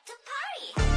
like to party.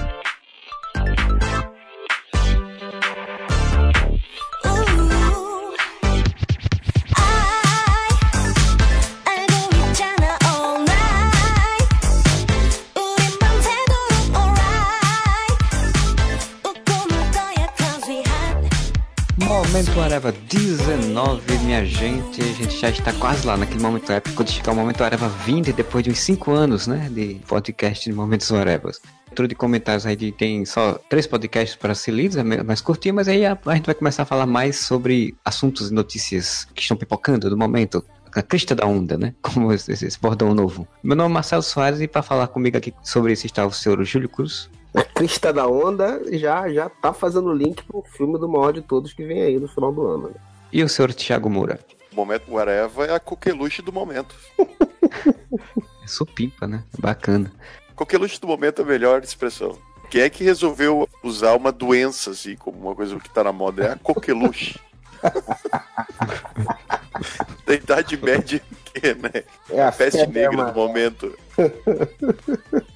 Areva 19, minha gente. A gente já está quase lá naquele momento épico de chegar o Momento Areva 20, depois de uns 5 anos, né? De podcast de Momentos Arevas. Leitura de comentários aí tem só três podcasts para ser lidos, é mais curtinho, mas aí a, a gente vai começar a falar mais sobre assuntos e notícias que estão pipocando do momento. A crista da onda, né? Como esse, esse bordão novo. Meu nome é Marcelo Soares e para falar comigo aqui sobre isso está o senhor Júlio Cruz. A crista da onda já, já tá fazendo link pro filme do maior de todos que vem aí no final do ano. né? E o senhor Thiago Moura. O momento Guareva é a coqueluche do momento. É supimpa, né? Bacana. Coqueluche do momento é a melhor expressão. Quem é que resolveu usar uma doença assim, como uma coisa que tá na moda? É a coqueluche. da Idade Média, que, né? É a Peste negra do momento.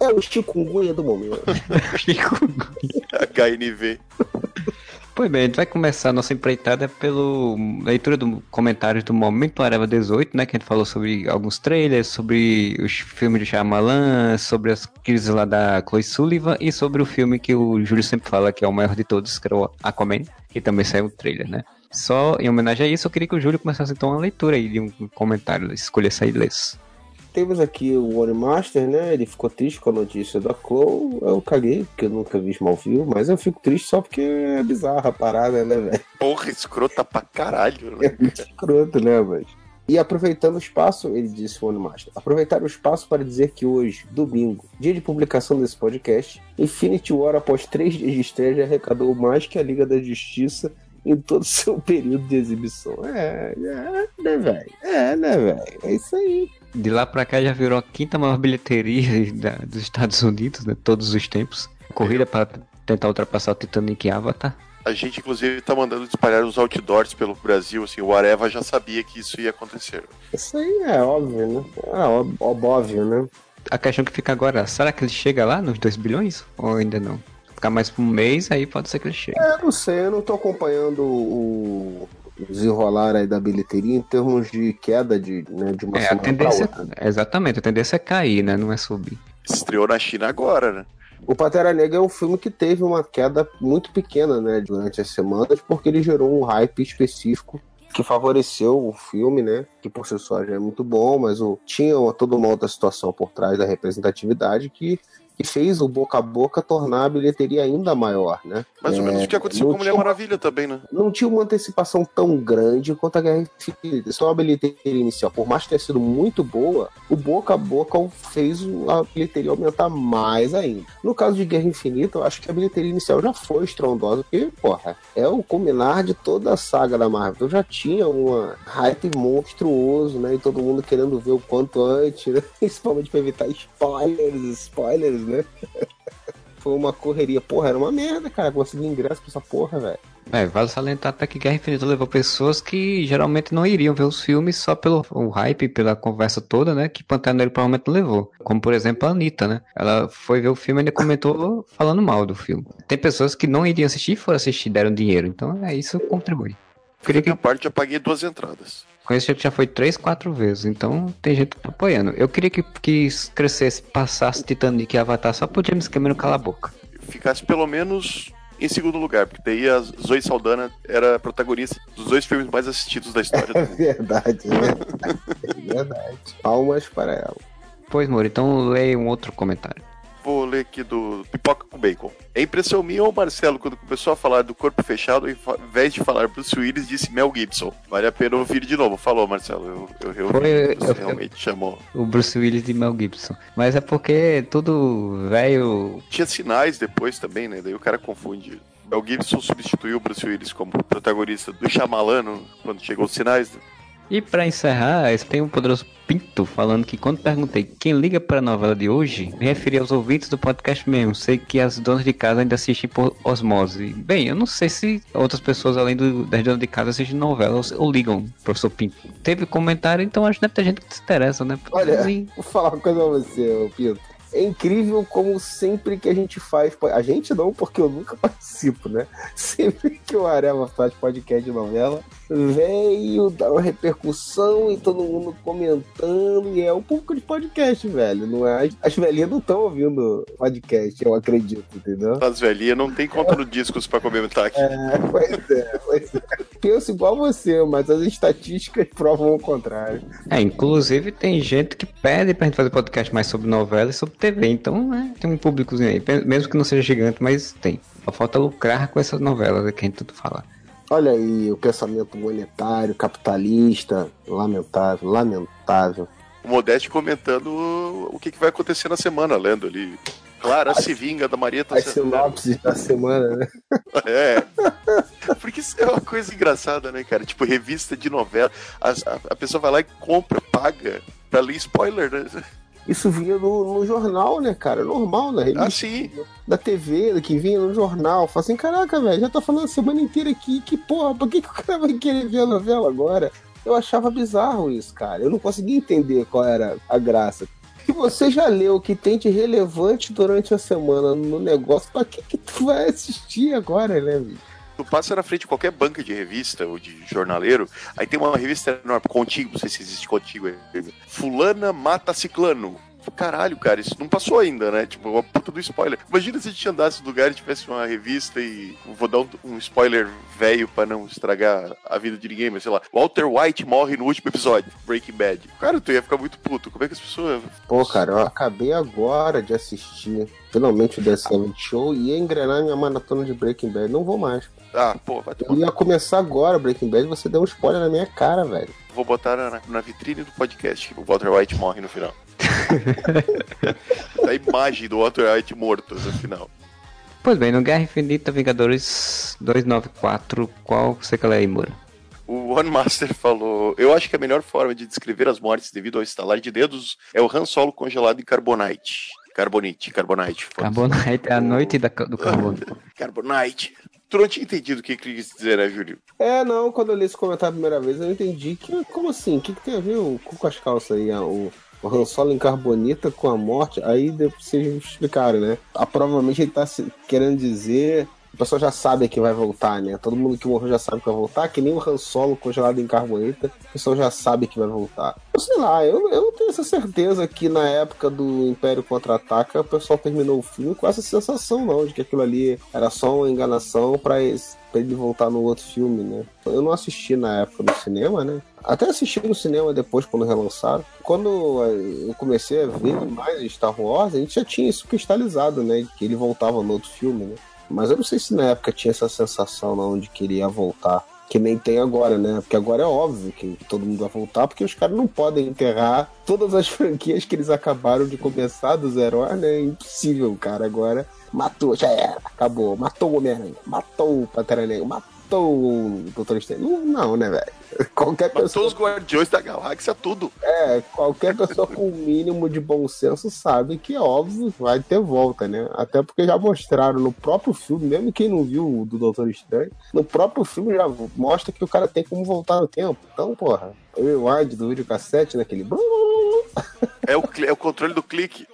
É o chikungunya do momento. HNV. Pois bem, a gente vai começar a nossa empreitada pela leitura do comentário do Momento Areva 18, né? Que a gente falou sobre alguns trailers, sobre os filmes de Shyamalan, sobre as crises lá da Chloe Sullivan e sobre o filme que o Júlio sempre fala que é o maior de todos, que é o Aquaman, que também saiu o trailer, né? Só em homenagem a isso, eu queria que o Júlio começasse então a leitura aí de um comentário, escolher sair inglês. Temos aqui o One Master, né? Ele ficou triste com a notícia da Chloe. Eu caguei, porque eu nunca vi Smallville, mas eu fico triste só porque é bizarra a parada, né, velho? Porra, escrota pra caralho. Né? É muito escroto, né, mas. E aproveitando o espaço, ele disse o One Master, aproveitar o espaço para dizer que hoje, domingo, dia de publicação desse podcast, Infinity War, após três dias de estreia, já arrecadou mais que a Liga da Justiça em todo o seu período de exibição. É, é, né, velho? É, né, velho? É isso aí. De lá pra cá já virou a quinta maior bilheteria da- dos Estados Unidos, né? Todos os tempos. Corrida para tentar ultrapassar o Titanic e Avatar. A gente, inclusive, tá mandando espalhar os outdoors pelo Brasil, assim, o Areva já sabia que isso ia acontecer. Isso aí é óbvio, né? É ó- óbvio, né? A questão que fica agora, será que ele chega lá nos 2 bilhões? Ou ainda não? Ficar mais por um mês, aí pode ser que ele chegue. É, não sei, eu não tô acompanhando o o desenrolar aí da bilheteria em termos de queda de, né, de uma É, a semana pra tendência. outra. Exatamente, a tendência é cair, né? Não é subir. Estreou na China agora, né? O Pantera Negra é um filme que teve uma queda muito pequena, né, durante as semanas, porque ele gerou um hype específico que favoreceu o filme, né, que por si só já é muito bom, mas o, tinha uma, toda uma outra situação por trás da representatividade que, que fez o boca a boca tornar a bilheteria ainda maior, né. Mais ou menos o que aconteceu com Mulher tinha- Maravilha também, né? não tinha uma antecipação tão grande quanto a Guerra Infinita. Só a bilheteria inicial, por mais que tenha sido muito boa, o boca a boca fez a bilheteria aumentar mais ainda. No caso de Guerra Infinita, eu acho que a bilheteria inicial já foi estrondosa, porque, porra, é o culminar de toda a saga da Marvel. Eu já tinha uma hype monstruoso, né? E todo mundo querendo ver o quanto antes, né? Principalmente pra evitar spoilers, spoilers, né? Foi uma correria. Porra, era uma merda, cara. Conseguir ingresso pra essa porra, velho. É, vale salientar até que Guerra Infinita levou pessoas que geralmente não iriam ver os filmes só pelo o hype, pela conversa toda, né? Que Pantera Negra provavelmente não levou. Como, por exemplo, a Anitta, né? Ela foi ver o filme e ainda comentou falando mal do filme. Tem pessoas que não iriam assistir e foram assistir, deram dinheiro. Então, é isso que contribui. Eu queria que Na parte eu paguei duas entradas. Conheço gente que já foi três, quatro vezes, então tem gente apoiando. Eu queria que, que crescesse, passasse Titanic e Avatar só pro James Cameron calar a boca. Ficasse pelo menos em segundo lugar, porque daí a Zoe Saldana era a protagonista dos dois filmes mais assistidos da história. É verdade, é verdade. É verdade. Palmas para ela. Pois, Moro, então leia um outro comentário. Ler aqui do Pipoca com Bacon. É impressão minha ou Marcelo, quando começou a falar do corpo fechado, ao invés de falar Bruce Willis, disse Mel Gibson. Vale a pena ouvir de novo. Falou, Marcelo. Eu, eu, eu, você realmente chamou. O Bruce Willis de Mel Gibson. Mas é porque tudo velho. Tinha sinais depois também, né? Daí o cara confunde. Mel Gibson substituiu o Bruce Willis como protagonista do Chamalano quando chegou os sinais. E pra encerrar, tem um poderoso Pinto falando que quando perguntei quem liga pra novela de hoje, me referi aos ouvintes do podcast mesmo. Sei que as donas de casa ainda assistem por osmose. Bem, eu não sei se outras pessoas além do, das donas de casa assistem novelas ou ligam, professor Pinto. Teve comentário, então acho que deve ter gente que se interessa, né? Olha, vou falar uma coisa pra você, Pinto. É incrível como sempre que a gente faz. A gente não, porque eu nunca participo, né? Sempre que o Areva faz podcast de novela, veio, dá uma repercussão e todo mundo comentando. E é o público de podcast, velho. Não é? As- As velhinhas não estão ouvindo podcast, eu acredito, entendeu? As velhinhas não tem conta no discos pra comentar aqui. É, pois é, pois é. Penso igual você, mas as estatísticas provam o contrário. É, inclusive tem gente que pede pra gente fazer podcast mais sobre novela e sobre TV, então né, tem um públicozinho aí, mesmo que não seja gigante, mas tem. Só falta lucrar com essas novelas que a gente tanto fala. Olha aí, o pensamento monetário, capitalista, lamentável, lamentável. O Modeste comentando o que, que vai acontecer na semana, lendo ali. Clara se vinga da Marieta As Severo. sinopses da semana, né? É. Porque isso é uma coisa engraçada, né, cara? Tipo, revista de novela. A, a- a pessoa vai lá e compra, paga pra ler spoiler, né? Isso vinha no, no jornal, né, cara? Normal, na revista Ah, sim. da TV, que vinha no jornal. Fala assim, caraca, velho, já tá falando a semana inteira aqui. Que porra, por que, que o cara vai querer ver a novela agora? Eu achava bizarro isso, cara. Eu não conseguia entender qual era a graça. Se você já leu o que tem de relevante durante a semana no negócio, pra que, que tu vai assistir agora, né, bicho? Tu passa na frente de qualquer banca de revista ou de jornaleiro, aí tem uma revista enorme, contigo, não sei se existe contigo. Fulana mata ciclano. Caralho, cara, isso não passou ainda, né? Tipo, uma puta do spoiler. Imagina se a gente andasse no lugar e tivesse uma revista e. Vou dar um, um spoiler velho pra não estragar a vida de ninguém, mas sei lá. Walter White morre no último episódio, Breaking Bad. Cara, tu ia ficar muito puto. Como é que as pessoas. Pô, cara, eu acabei agora de assistir finalmente o The Seven Show e ia engrenar minha maratona de Breaking Bad. Não vou mais. Ah, pô, vai Eu tomar. ia começar agora Breaking Bad você deu um spoiler na minha cara, velho. Vou botar na, na vitrine do podcast que o Walter White morre no final. a imagem do Walter White morto no final. Pois bem, no Guerra Infinita Vingadores 294, qual você quer ler aí, Moura? O One Master falou: Eu acho que a melhor forma de descrever as mortes devido ao estalar de dedos é o Han Solo congelado em carbonite. Carbonite, carbonite. Carbonite é a noite da- do carbono. Carbonite. Tu não tinha entendido o que ele quis dizer, né, Júlio? É, não, quando eu li esse comentário a primeira vez, eu entendi que. Como assim? O que, que tem a ver o, com as calças aí? O, o Han Solo em carbonita com a morte? Aí vocês explicaram, né? Ah, provavelmente ele tá querendo dizer. O pessoal já sabe que vai voltar, né? Todo mundo que morreu já sabe que vai voltar, que nem o Han Solo congelado em carbonita, o pessoal já sabe que vai voltar. Eu sei lá, eu, eu não tenho essa certeza que na época do Império Contra-Ataca o pessoal terminou o filme com essa sensação, não, de que aquilo ali era só uma enganação pra esse- pra ele voltar no outro filme, né? Eu não assisti na época no cinema, né? Até assisti no cinema depois, quando relançaram. Quando eh, eu comecei a ver mais Star Wars, a gente já tinha isso cristalizado, né? Que ele voltava no outro filme, né? Mas eu não sei se na época tinha essa sensação não de que ele ia voltar. Que nem tem agora, né? Porque agora é óbvio que todo mundo vai voltar, porque os caras não podem enterrar todas as franquias que eles acabaram de começar do zero. Né? É impossível, cara. Agora matou, já era, acabou. Matou o Homem-Aranha, matou o Pantera Negra, matou o Doutor Estranho. Não, não, né, velho? Qualquer Matou pessoa os Guardiões da Galáxia, tudo. é, qualquer pessoa com o mínimo de bom senso sabe que é óbvio vai ter volta, né? Até porque já mostraram no próprio filme, mesmo quem não viu o do Doutor Estranho, no próprio filme já mostra que o cara tem como voltar no tempo. Então, porra, o rewind do videocassete naquele. É o, é o controle do clique.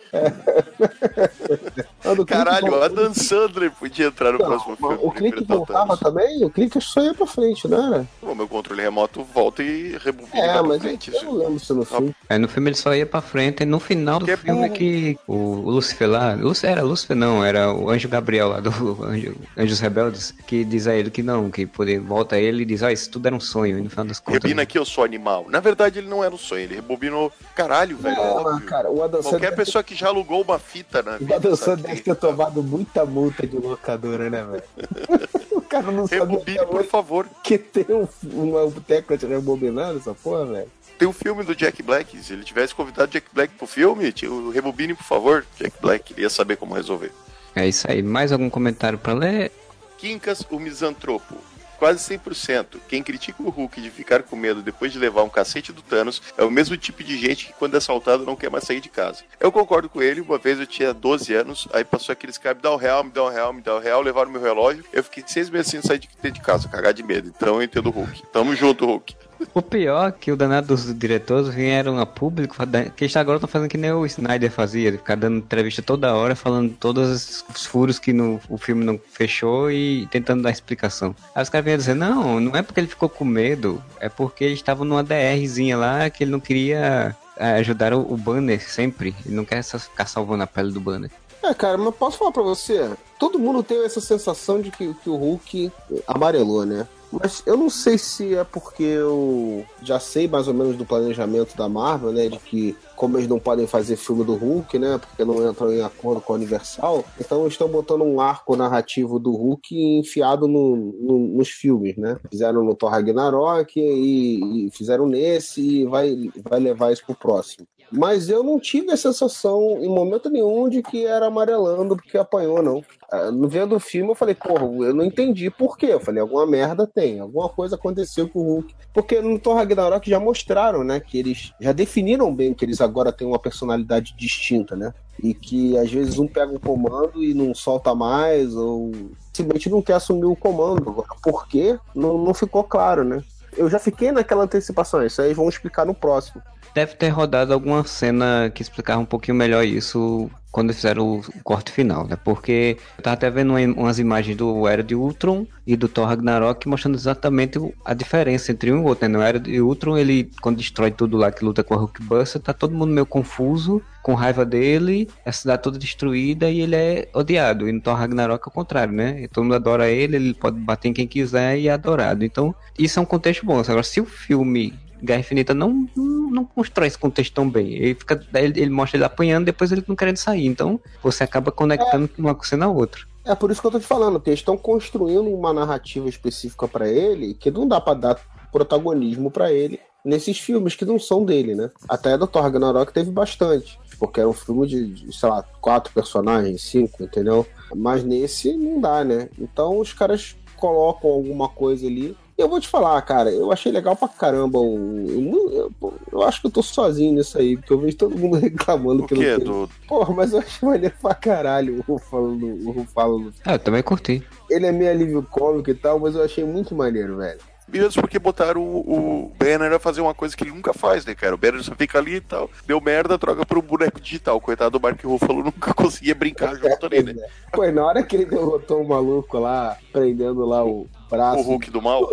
Clique Caralho, vol- a Dan Sandler podia entrar no Não, próximo filme. o clique o voltava também? O clique só ia pra frente, não era? O meu controle remoto volta e rebobina É, mas frente. eu não lembro se no filme. É, no filme ele só ia pra frente, e no final do Que é filme burro. que o, o Lucifer lá, Lúcifer, era Lucifer não, era o Anjo Gabriel lá do Anjo, Anjos Rebeldes, que diz a ele que não, que poder, volta ele e diz, ah, isso tudo era um sonho, e no final das contas... Rebina aqui, eu sou animal. Na verdade, ele não era um sonho, ele rebobinou. Caralho, velho. É, mas, cara, o Adam Sandler Qualquer ter- pessoa que já alugou uma fita na o sabe Sandler deve ter tomado muita multa de locadora, né, velho? o cara não sabe Rebobine, até por favor. que tem um, uma tecla de rebobinar essa porra, velho. Tem um filme do Jack Black. Se ele tivesse convidado Jack Black pro filme, o Rebobine, por favor. Jack Black ele ia saber como resolver. É isso aí, mais algum comentário pra ler? Quincas, o misantropo. Quase 100%. Quem critica o Hulk de ficar com medo depois de levar um cacete do Thanos é o mesmo tipo de gente que, quando é assaltado, não quer mais sair de casa. Eu concordo com ele. Uma vez eu tinha 12 anos, aí passou aqueles caras, me dá um real, me dá um real, me dá um real, levaram meu relógio. Eu fiquei seis meses sem sair de de casa, cagar de medo. Então eu entendo o Hulk. Tamo junto, Hulk. O pior é que o danado dos diretores vieram a público, que eles agora estão fazendo que nem o Snyder fazia, ficar dando entrevista toda hora, falando todos os furos que no, o filme não fechou e tentando dar explicação. Aí os caras vinham dizer, não, não é porque ele ficou com medo, é porque eles estavam numa DRzinha lá que ele não queria é, ajudar o, o banner sempre, ele não quer ficar salvando a pele do banner. É, cara, mas posso falar pra você? Todo mundo tem essa sensação de que, que o Hulk amarelou, né? Mas eu não sei se é porque eu já sei mais ou menos do planejamento da Marvel, né? De que, como eles não podem fazer filme do Hulk, né? Porque não entram em acordo com a Universal, então estão botando um arco narrativo do Hulk enfiado no, no, nos filmes, né? Fizeram no Thor Ragnarok e, e fizeram nesse e vai, vai levar isso pro próximo. Mas eu não tive a sensação em momento nenhum de que era amarelando porque apanhou, não. Ah, No vendo o filme, eu falei, porra, eu não entendi por quê. Eu falei, alguma merda tem, alguma coisa aconteceu com o Hulk. Porque no Thor Ragnarok já mostraram, né, que eles já definiram bem que eles agora têm uma personalidade distinta, né? E que às vezes um pega o comando e não solta mais, ou simplesmente não quer assumir o comando. Agora, por quê? Não, não ficou claro, né? Eu já fiquei naquela antecipação, isso aí vão explicar no próximo. Deve ter rodado alguma cena que explicava um pouquinho melhor isso quando fizeram o corte final, né? Porque eu tava até vendo uma- umas imagens do Era de Ultron e do Thor Ragnarok mostrando exatamente a diferença entre um e o outro, né? No Era de Ultron, ele, quando destrói tudo lá que luta com a Hulkbuster, tá todo mundo meio confuso, com raiva dele, a cidade toda destruída e ele é odiado. E no Thor Ragnarok é o contrário, né? E todo mundo adora ele, ele pode bater em quem quiser e é adorado. Então, isso é um contexto bom. Agora, se o filme Guerra Infinita não, não, não constrói esse contexto tão bem. Ele, fica, ele, ele mostra ele apanhando, depois ele não querendo sair. Então você acaba conectando uma coisa na outra. É por isso que eu tô te falando, que eles estão construindo uma narrativa específica pra ele que não dá pra dar protagonismo pra ele nesses filmes que não são dele, né? Até do Thor Ragnarok teve bastante, porque era um filme de, sei lá, quatro personagens, cinco, entendeu? Mas nesse não dá, né? Então os caras colocam alguma coisa ali. E eu vou te falar, cara, eu achei legal pra caramba o. Eu, eu- eu acho que eu tô sozinho nisso aí, porque eu vejo todo mundo reclamando O que quê? Do... Porra, mas eu achei maneiro pra caralho o Rufalo, o Ah, eu também curti. ele é meio alívio cômico e tal, mas eu achei muito maneiro, velho. Mesmo porque botaram o, o Banner a fazer uma coisa que ele nunca faz, né, cara? O Banner só fica ali e tal. Deu merda, troca um boneco digital. Coitado do Mark Ruffalo nunca conseguia brincar junto ali, né? Pô, e na hora que ele derrotou o maluco lá, prendendo lá o braço, O Hulk do mal.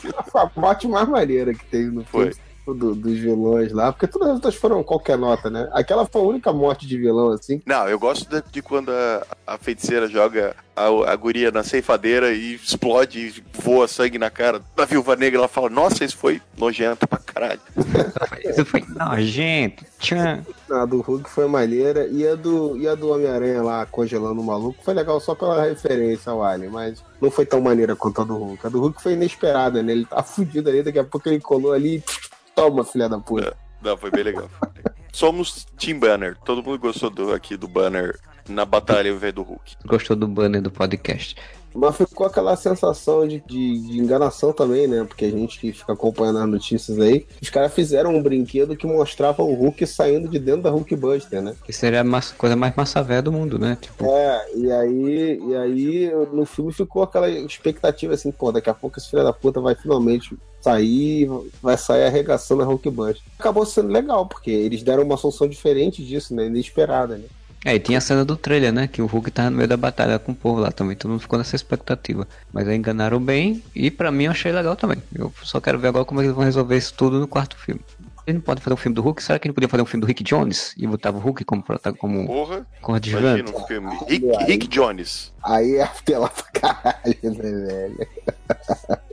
foi a morte mais maneira que tem no filme. Foi. Do- dos vilões lá, porque todas as outras foram qualquer nota, né? Aquela foi a única morte de vilão, assim. Não, eu gosto de, de quando a, a feiticeira joga a, a guria na ceifadeira e explode e voa sangue na cara da viúva negra. Ela fala, nossa, isso foi nojento pra caralho. Isso foi nojento. Tchan. A do Hulk foi maneira, e a do, e a do Homem-Aranha lá congelando o maluco foi legal só pela referência ao Alien, mas não foi tão maneira quanto a do Hulk. A do Hulk foi inesperada, né? Ele tá fudido ali, daqui a pouco ele colou ali e toma, filha da puta. Não, foi bem legal. Somos Team Banner. Todo mundo gostou do, aqui do Banner na batalha invés do Hulk. Gostou do banner do podcast? Mas ficou aquela sensação de, de, de enganação também, né? Porque a gente que fica acompanhando as notícias aí, os caras fizeram um brinquedo que mostrava o Hulk saindo de dentro da Hulkbuster, né? Que seria a coisa mais massa véia do mundo, né? Tipo, É, e aí, e aí no filme ficou aquela expectativa assim, pô, daqui a pouco esse filho da puta vai finalmente sair, vai sair arregaçando a Hulkbuster. Acabou sendo legal, porque eles deram uma solução diferente disso, né? Inesperada, né? É, e tinha a cena do trailer, né? Que o Hulk tava no meio da batalha com o povo lá também. Todo mundo ficou nessa expectativa. Mas aí enganaram bem. E pra mim eu achei legal também. Eu só quero ver agora como eles vão resolver isso tudo no quarto filme. Ele não pode fazer um filme do Hulk? Será que ele podia fazer um filme do Rick Jones? E botava o Hulk como, prota- como Porra, coadjuvante? um filme. Rick, Rick Jones. Aí é apela pra caralho, né, velho?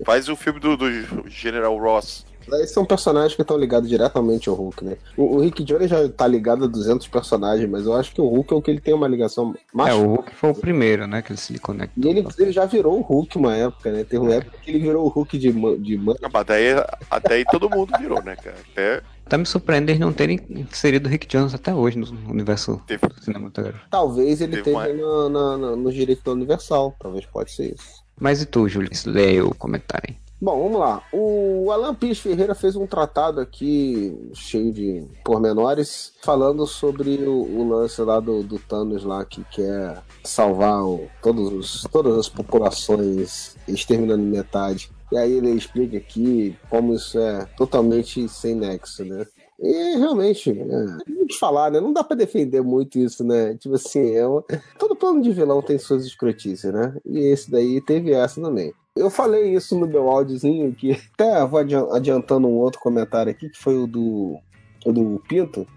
Faz o filme do, do General Ross. Daí são personagens que estão ligados diretamente ao Hulk, né? O, o Rick Jones já tá ligado a 200 personagens, mas eu acho que o Hulk é o que ele tem uma ligação mais É, o Hulk foi o primeiro, né? Que ele se conectou. E ele, ele já virou o Hulk uma época, né? Teve uma época que ele virou o Hulk de, de man- Ah, mas Até aí, até aí todo mundo virou, né, cara? Até Tá me surpreendendo eles não terem inserido o Rick Jones até hoje no universo teve, cinematográfico. Talvez ele Teve esteja uma- na, na, na, no direito da Universal. Talvez pode ser isso. Mas e tu, Júlio? Leia o comentário aí. Bom, vamos lá. O Alan Pires Ferreira fez um tratado aqui, cheio de pormenores, falando sobre o, o lance lá do, do Thanos lá, que quer salvar o- todos os, todas as populações, exterminando metade. E aí ele explica aqui como isso é totalmente sem nexo, né? E realmente, é, te falar, né? Não dá pra defender muito isso, né? Tipo assim, é uma... todo plano de vilão tem suas escrotices, né? E esse daí teve essa também. Eu falei isso no meu áudiozinho, que até vou adi- adiantando um outro comentário aqui, que foi o do, o do Pinto.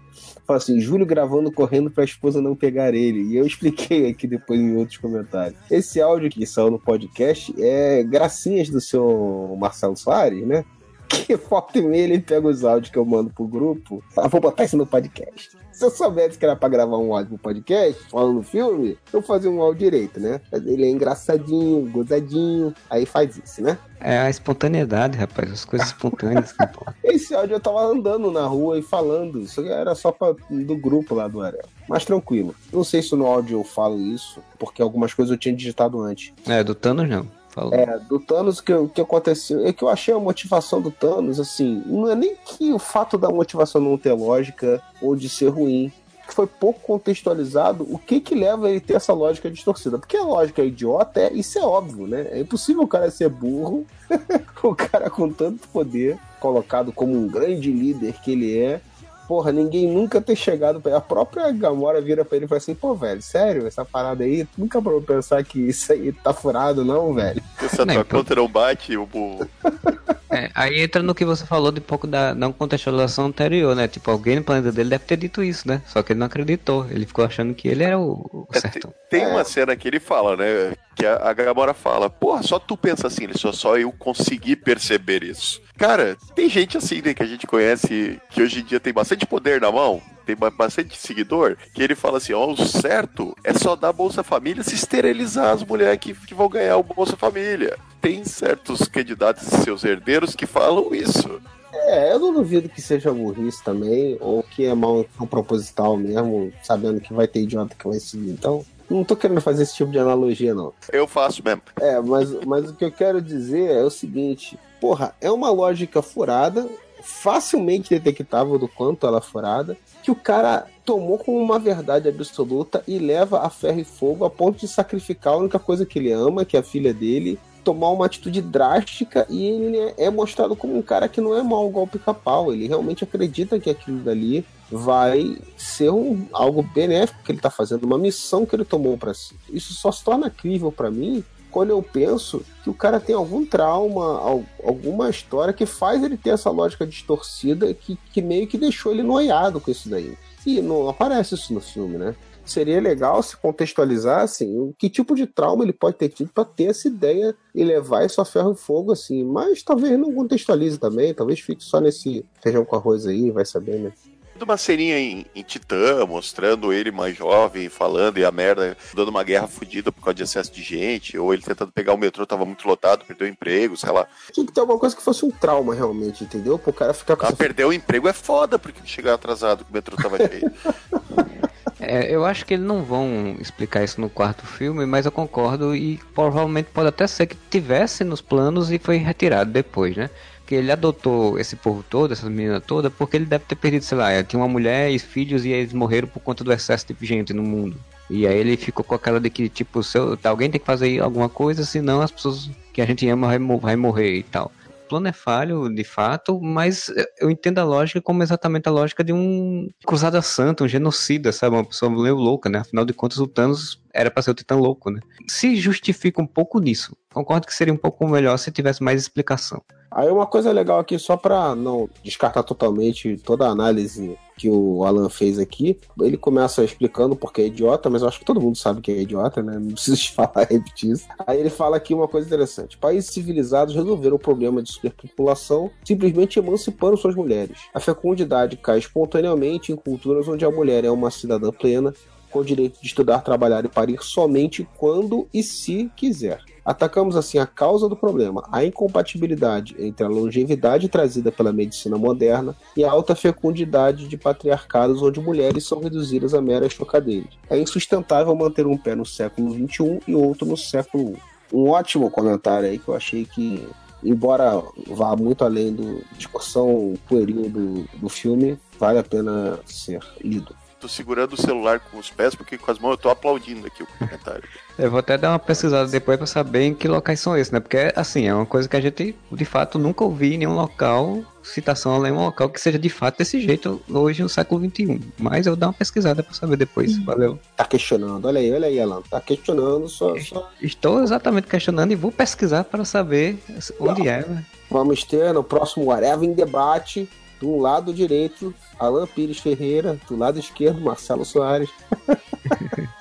Fala assim, Júlio gravando correndo pra esposa não pegar ele. E eu expliquei aqui depois em outros comentários. Esse áudio que saiu no podcast é gracinhas do seu Marcelo Soares, né? Que volta e meia ele pega os áudios que eu mando pro grupo. Fala, vou botar isso no podcast. Se eu soubesse que era pra gravar um áudio pro podcast, falando filme, eu fazia um áudio direito, né? Ele é engraçadinho, gozadinho, aí faz isso, né? É a espontaneidade, rapaz. As coisas espontâneas. Esse áudio eu tava andando na rua e falando. Isso era só pra, do grupo lá do Arel. Mas tranquilo. Não sei se no áudio eu falo isso, porque algumas coisas eu tinha digitado antes. É, do Thanos não. Falou. É, do Thanos, que, o que aconteceu é que eu achei a motivação do Thanos, assim, não é nem que o fato da motivação não ter lógica ou de ser ruim, que foi pouco contextualizado o que que leva ele ter essa lógica distorcida. Porque a lógica idiota, é, isso é óbvio, né? É impossível o cara ser burro, o cara com tanto poder, colocado como um grande líder que ele é, Porra, ninguém nunca ter chegado pra A própria Gamora vira pra ele e fala assim: pô, velho, sério, essa parada aí, tu nunca pra pensar que isso aí tá furado, não, velho? Se a Não, tua então- conta não bate, o burro. É, aí entra no que você falou de pouco da não contextualização anterior, né? Tipo, alguém no planeta dele deve ter dito isso, né? Só que ele não acreditou. Ele ficou achando que ele era o, o É, certo. Tem É. uma cena que ele fala, né? Que a, a Gamora fala, porra, só tu pensa assim, só, só eu consegui perceber isso. Cara, tem gente assim, né, que a gente conhece, que hoje em dia tem bastante poder na mão, tem ba- bastante seguidor, que ele fala assim, ó, o certo é só dar Bolsa Família se esterilizar as mulheres que, que vão ganhar o Bolsa Família. Tem certos candidatos e seus herdeiros que falam isso. É, eu não duvido que seja burrice também, ou que é mal proposital mesmo, sabendo que vai ter idiota que vai seguir. Então, não tô querendo fazer esse tipo de analogia, não. Eu faço mesmo. É, mas, mas o que eu quero dizer é o seguinte: porra, é uma lógica furada, facilmente detectável do quanto ela é furada, que o cara tomou como uma verdade absoluta e leva a ferro e fogo a ponto de sacrificar a única coisa que ele ama, que é a filha dele, tomar uma atitude drástica e ele é- mostrado como um cara que não é mau igual o pica-pau. Ele realmente acredita que aquilo dali vai ser um, algo benéfico que ele está fazendo, uma missão que ele tomou para si. Isso só se torna crível para mim quando eu penso que o cara tem algum trauma, al- alguma história que faz ele ter essa lógica distorcida que, que meio que deixou ele noiado com isso daí. E não aparece isso no filme, né? Seria legal se contextualizar assim, o que tipo de trauma ele pode ter tido para ter essa ideia e levar isso a ferro e fogo assim, mas talvez não contextualize também, talvez fique só nesse feijão com arroz aí, vai saber, né? De uma ceninha em, em Titã, mostrando ele mais jovem, falando e a merda, dando uma guerra fodida por causa de excesso de gente, ou ele tentando pegar o metrô, tava muito lotado, perdeu o emprego, sei lá. Tinha que ter alguma coisa que fosse um trauma realmente, entendeu? Pro cara ficar com Ah, essa perder o emprego é foda porque chegar atrasado, que o metrô tava cheio. É, eu acho que eles não vão explicar isso no quarto filme, mas eu concordo e provavelmente pode até ser que tivesse nos planos e foi retirado depois, né? Que ele adotou esse povo todo, essa menina toda, porque ele deve ter perdido, sei lá, tinha uma mulher e filhos e eles morreram por conta do excesso de gente no mundo. E aí ele ficou com aquela de que, tipo, se eu- alguém tem que fazer alguma coisa, senão as pessoas que a gente ama vai, vai morrer e tal. O plano é falho, de fato, mas eu entendo a lógica como exatamente a lógica de um cruzada santa, um genocida, sabe? Uma pessoa meio louca, né? Afinal de contas, o Thanos era pra ser o Titã louco, né? Se justifica um pouco nisso. Concordo que seria um pouco melhor se tivesse mais explicação. Aí uma coisa legal aqui, só pra não descartar totalmente toda a análise que o Alan fez aqui, ele começa explicando porque é idiota, mas eu acho que todo mundo sabe que é idiota, né? Não preciso te falar, repetir isso. Aí ele fala aqui uma coisa interessante: países civilizados resolveram o problema de superpopulação simplesmente emancipando suas mulheres. A fecundidade cai espontaneamente em culturas onde a mulher é uma cidadã plena, com o direito de estudar, trabalhar e parir somente quando e se quiser. Atacamos assim a causa do problema, a incompatibilidade entre a longevidade trazida pela medicina moderna e a alta fecundidade de patriarcados onde mulheres são reduzidas a meras chocadeiras. É insustentável manter um pé no século XXI e outro no século I. Um ótimo comentário aí que eu achei que, embora vá muito além da discussão pueril do, do filme, vale a pena ser lido. Tô segurando o celular com os pés, porque com as mãos eu tô aplaudindo aqui o comentário. Eu vou até dar uma pesquisada depois pra saber em que locais são esses, né? Porque, assim, é uma coisa que a gente, de fato, nunca ouvi em nenhum local, citação a nenhum local que seja de fato desse jeito hoje no século XXI. Mas eu vou dar uma pesquisada pra saber depois. Valeu. Tá questionando. Olha aí, olha aí, Alan. Tá questionando só. só... Estou exatamente questionando e vou pesquisar para saber onde é. né? Vamos ter no próximo Whatever em debate. Do lado direito, Alan Pires Ferreira. Do lado esquerdo, Marcelo Soares.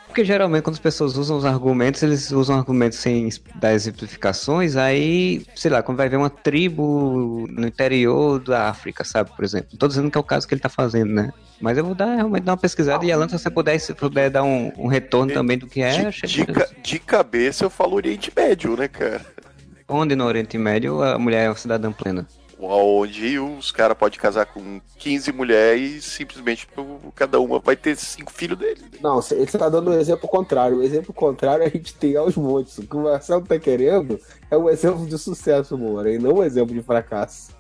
Porque geralmente quando as pessoas usam os argumentos, eles usam argumentos sem dar exemplificações, aí, sei lá, quando vai ver uma tribo no interior da África, sabe, por exemplo. Não tô dizendo que é o caso que ele tá fazendo, né? Mas eu vou dar realmente dar uma pesquisada e Alan, se você puder, se puder dar um, um retorno também do que é, de, achei de ca- de cabeça eu falo Oriente Médio, né, cara? onde no Oriente Médio a mulher é uma cidadã plena. Onde os caras podem casar com 15 mulheres e simplesmente o- cada uma vai ter cinco filhos dele. Não, você você tá dando um exemplo contrário. O exemplo contrário a gente tem aos montes. O que o Marcelo tá querendo é um exemplo de sucesso, Moura, e não um exemplo de fracasso.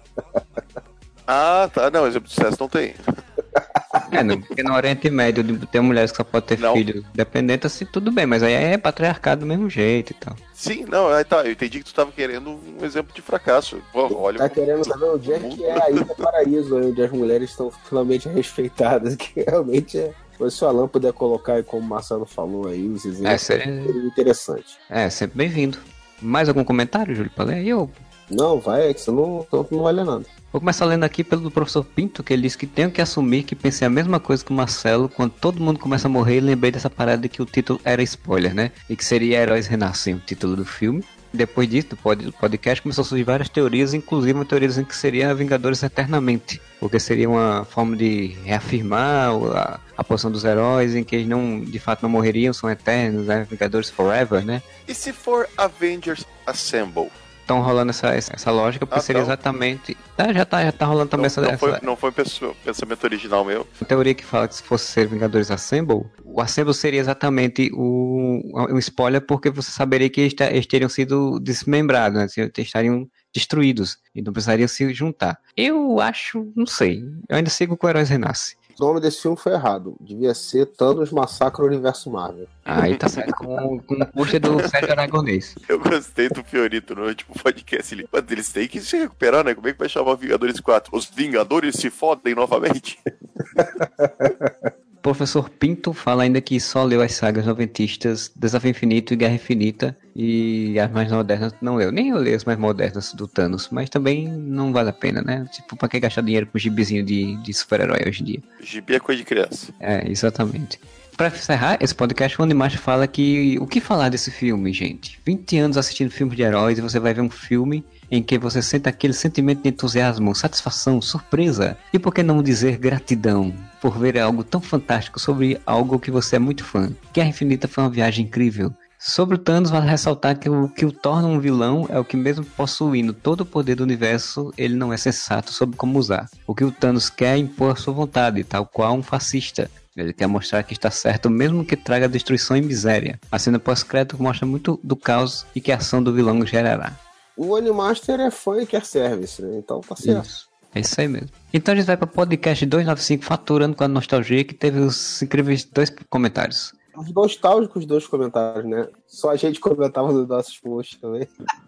Ah, tá. Não, exemplo de sucesso não tem. É, não, porque no Oriente Médio de- tem mulheres que só podem ter Não. filhos dependentes, assim, tudo bem, mas aí é patriarcado do mesmo jeito e tal. Sim, não, aí tá. Eu entendi que tu tava querendo um exemplo de fracasso. Pô, olha. Tá querendo saber onde é que é a Ilha Paraíso, onde as mulheres estão finalmente respeitadas, que realmente é. Mas se o Alan puder colocar aí, como o Marcelo falou aí, os É, exemplos, seria, seria interessante. é sempre bem-vindo. Mais algum comentário, Júlio, pra ler? Aí eu Não, vai, é que senão não, não vale nada. Vou começar lendo aqui pelo professor Pinto, que ele disse que tenho que assumir que pensei a mesma coisa que o Marcelo quando todo mundo começa a morrer lembrei dessa parada de que o título era spoiler, né? E que seria Heróis Renascem, o título do filme. Depois disso, do pod- do podcast, começou a surgir várias teorias, inclusive uma teoria dizendo que seria Vingadores Eternamente, porque seria uma forma de reafirmar a, a posição dos heróis em que eles não, de fato, não morreriam, são eternos, né? Vingadores Forever, né? E se for Avengers Assemble? Estão rolando essa, essa essa lógica, porque Ah, seria então. exatamente. Tá, já tá, já tá rolando também Não, essa, não essa- foi, não foi pensamento original meu. Uma teoria que fala que se fosse ser Vingadores Assemble, o Assemble seria exatamente o, um spoiler porque você saberia que eles teriam sido desmembrados, né? Eles estariam destruídos e não precisariam se juntar. Eu acho, não sei, eu ainda sigo com o Heróis Renasce. O nome desse filme foi errado. Devia ser Thanos Massacra o Universo Marvel. Aí tá certo, com, com o custo do Sérgio Aragonês. Eu gostei do Fiorito no último podcast. Ele, mas eles têm que se recuperar, né? Como é que vai chamar Vingadores 4? Os Vingadores se fodem novamente? O professor Pinto fala ainda que só leu as sagas noventistas Desafio Infinito e Guerra Infinita e as mais modernas não leu. Nem eu leio as mais modernas do Thanos, mas também não vale a pena, né? Tipo, pra que gastar dinheiro com gibizinho de, de super-herói hoje em dia? Gibi é coisa de criança. É, exatamente. Pra encerrar esse podcast, o Animacho fala que o que falar desse filme, gente? 20 anos assistindo filmes de heróis e você vai ver um filme em que você sente aquele sentimento de entusiasmo, satisfação, surpresa e por que não dizer gratidão por ver algo tão fantástico sobre algo que você é muito fã. Guerra Infinita foi uma viagem incrível. Sobre o Thanos, vale ressaltar que o que o torna um vilão é o que, mesmo possuindo todo o poder do universo, ele não é sensato sobre como usar. O que o Thanos quer é impor sua vontade, tal qual um fascista. Ele quer mostrar que está certo, mesmo que traga destruição e miséria. A cena pós-crédito mostra muito do caos e que a ação do vilão gerará. O Animaster é fã e quer service, né? Então tá certo. Isso. É isso aí mesmo. Então a gente vai para podcast 295 Faturando com a Nostalgia, que teve os incríveis dois comentários. Os nostálgicos dois comentários, né? Só a gente comentava nos nossos posts também.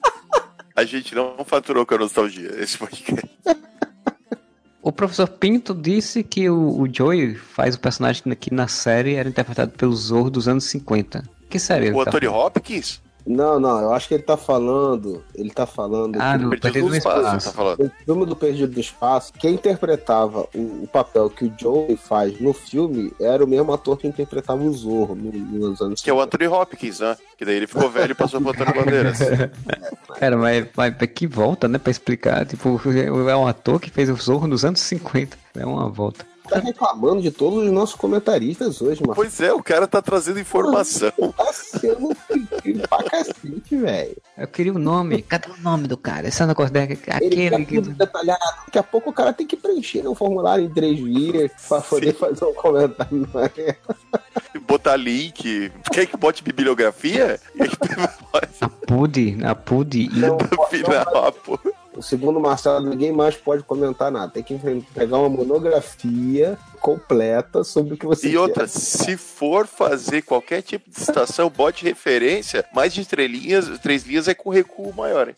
A gente não faturou com a nostalgia esse podcast. O professor Pinto disse que o, o Joey faz o personagem que aqui na série era interpretado pelo Zorro dos anos 50. Que série? O tá Anthony falando? Hopkins? Não, não, eu acho que ele tá falando. Ele tá falando. Ah, no Perdido Perdido no no Espaço, Espaço. tá falando. No filme do Perdido do Espaço, quem interpretava o, o papel que o Joey faz no filme era o mesmo ator que interpretava o Zorro no- nos anos Que é o Anthony Hopkins, né? Que daí ele ficou velho e passou pro Antônio Bandeiras. Cara, mas, mas que volta, né, pra explicar. Tipo, é um ator que fez o Zorro nos anos 50. É uma volta. Tá reclamando de todos os nossos comentaristas hoje, mano. Pois é, o cara tá trazendo informação. Tá sendo pra cacete, velho. Eu queria o nome. Cadê o nome do cara? Esse negócio dele, Ele aquele que... detalhado. Daqui a pouco o cara tem que preencher um formulário em três dias pra poder fazer um comentário. não é? Botar link. Quer que bote bibliografia? A Pude, a Pude e Não, no final, pô. Segundo o Marcelo, ninguém mais pode comentar nada. Tem que pegar uma monografia completa sobre o que você E quer. outra, se for fazer qualquer tipo de citação, bote referência, mais de três linhas, três linhas é com recuo maior, hein?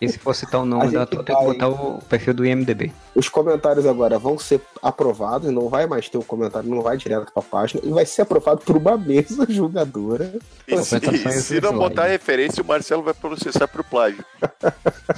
E se for citar o nome da tem que botar o perfil do IMDB. Os comentários agora vão ser aprovados, não vai mais ter o comentário, não vai direto pra página, e vai ser aprovado por uma mesa julgadora. E se, se não botar referência, o Marcelo vai processar por plágio.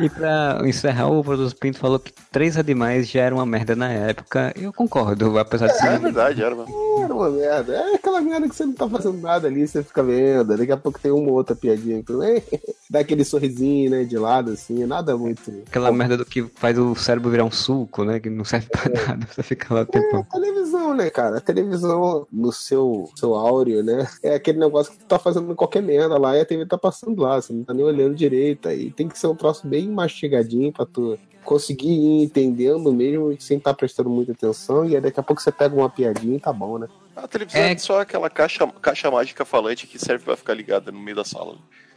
E pra encerrar, o Produto Pinto falou que 3 é demais já era uma merda na época. Eu concordo, apesar de É ser. verdade, era, mano. Era uma merda. É aquela merda que você não tá fazendo nada ali, você fica vendo. Daqui a pouco tem uma ou outra piadinha que dá aquele sorrisinho, né, de lado, assim, nada muito. Aquela merda do que faz o cérebro virar um suco, né? Que não serve pra nada. Você fica lá o É, tempo. a televisão, né, cara? A televisão no seu, seu áureo, né? É aquele negócio que tu tá fazendo qualquer merda lá e a TV tá passando lá, você não tá nem olhando direito. Aí tem que ser um troço bem mastigadinho pra tu conseguir ir entendendo mesmo sem estar prestando muita atenção. E aí daqui a pouco você pega uma piadinha e tá bom, né? A televisão é, É- só aquela caixa, caixa mágica falante que serve pra ficar ligada no meio da sala.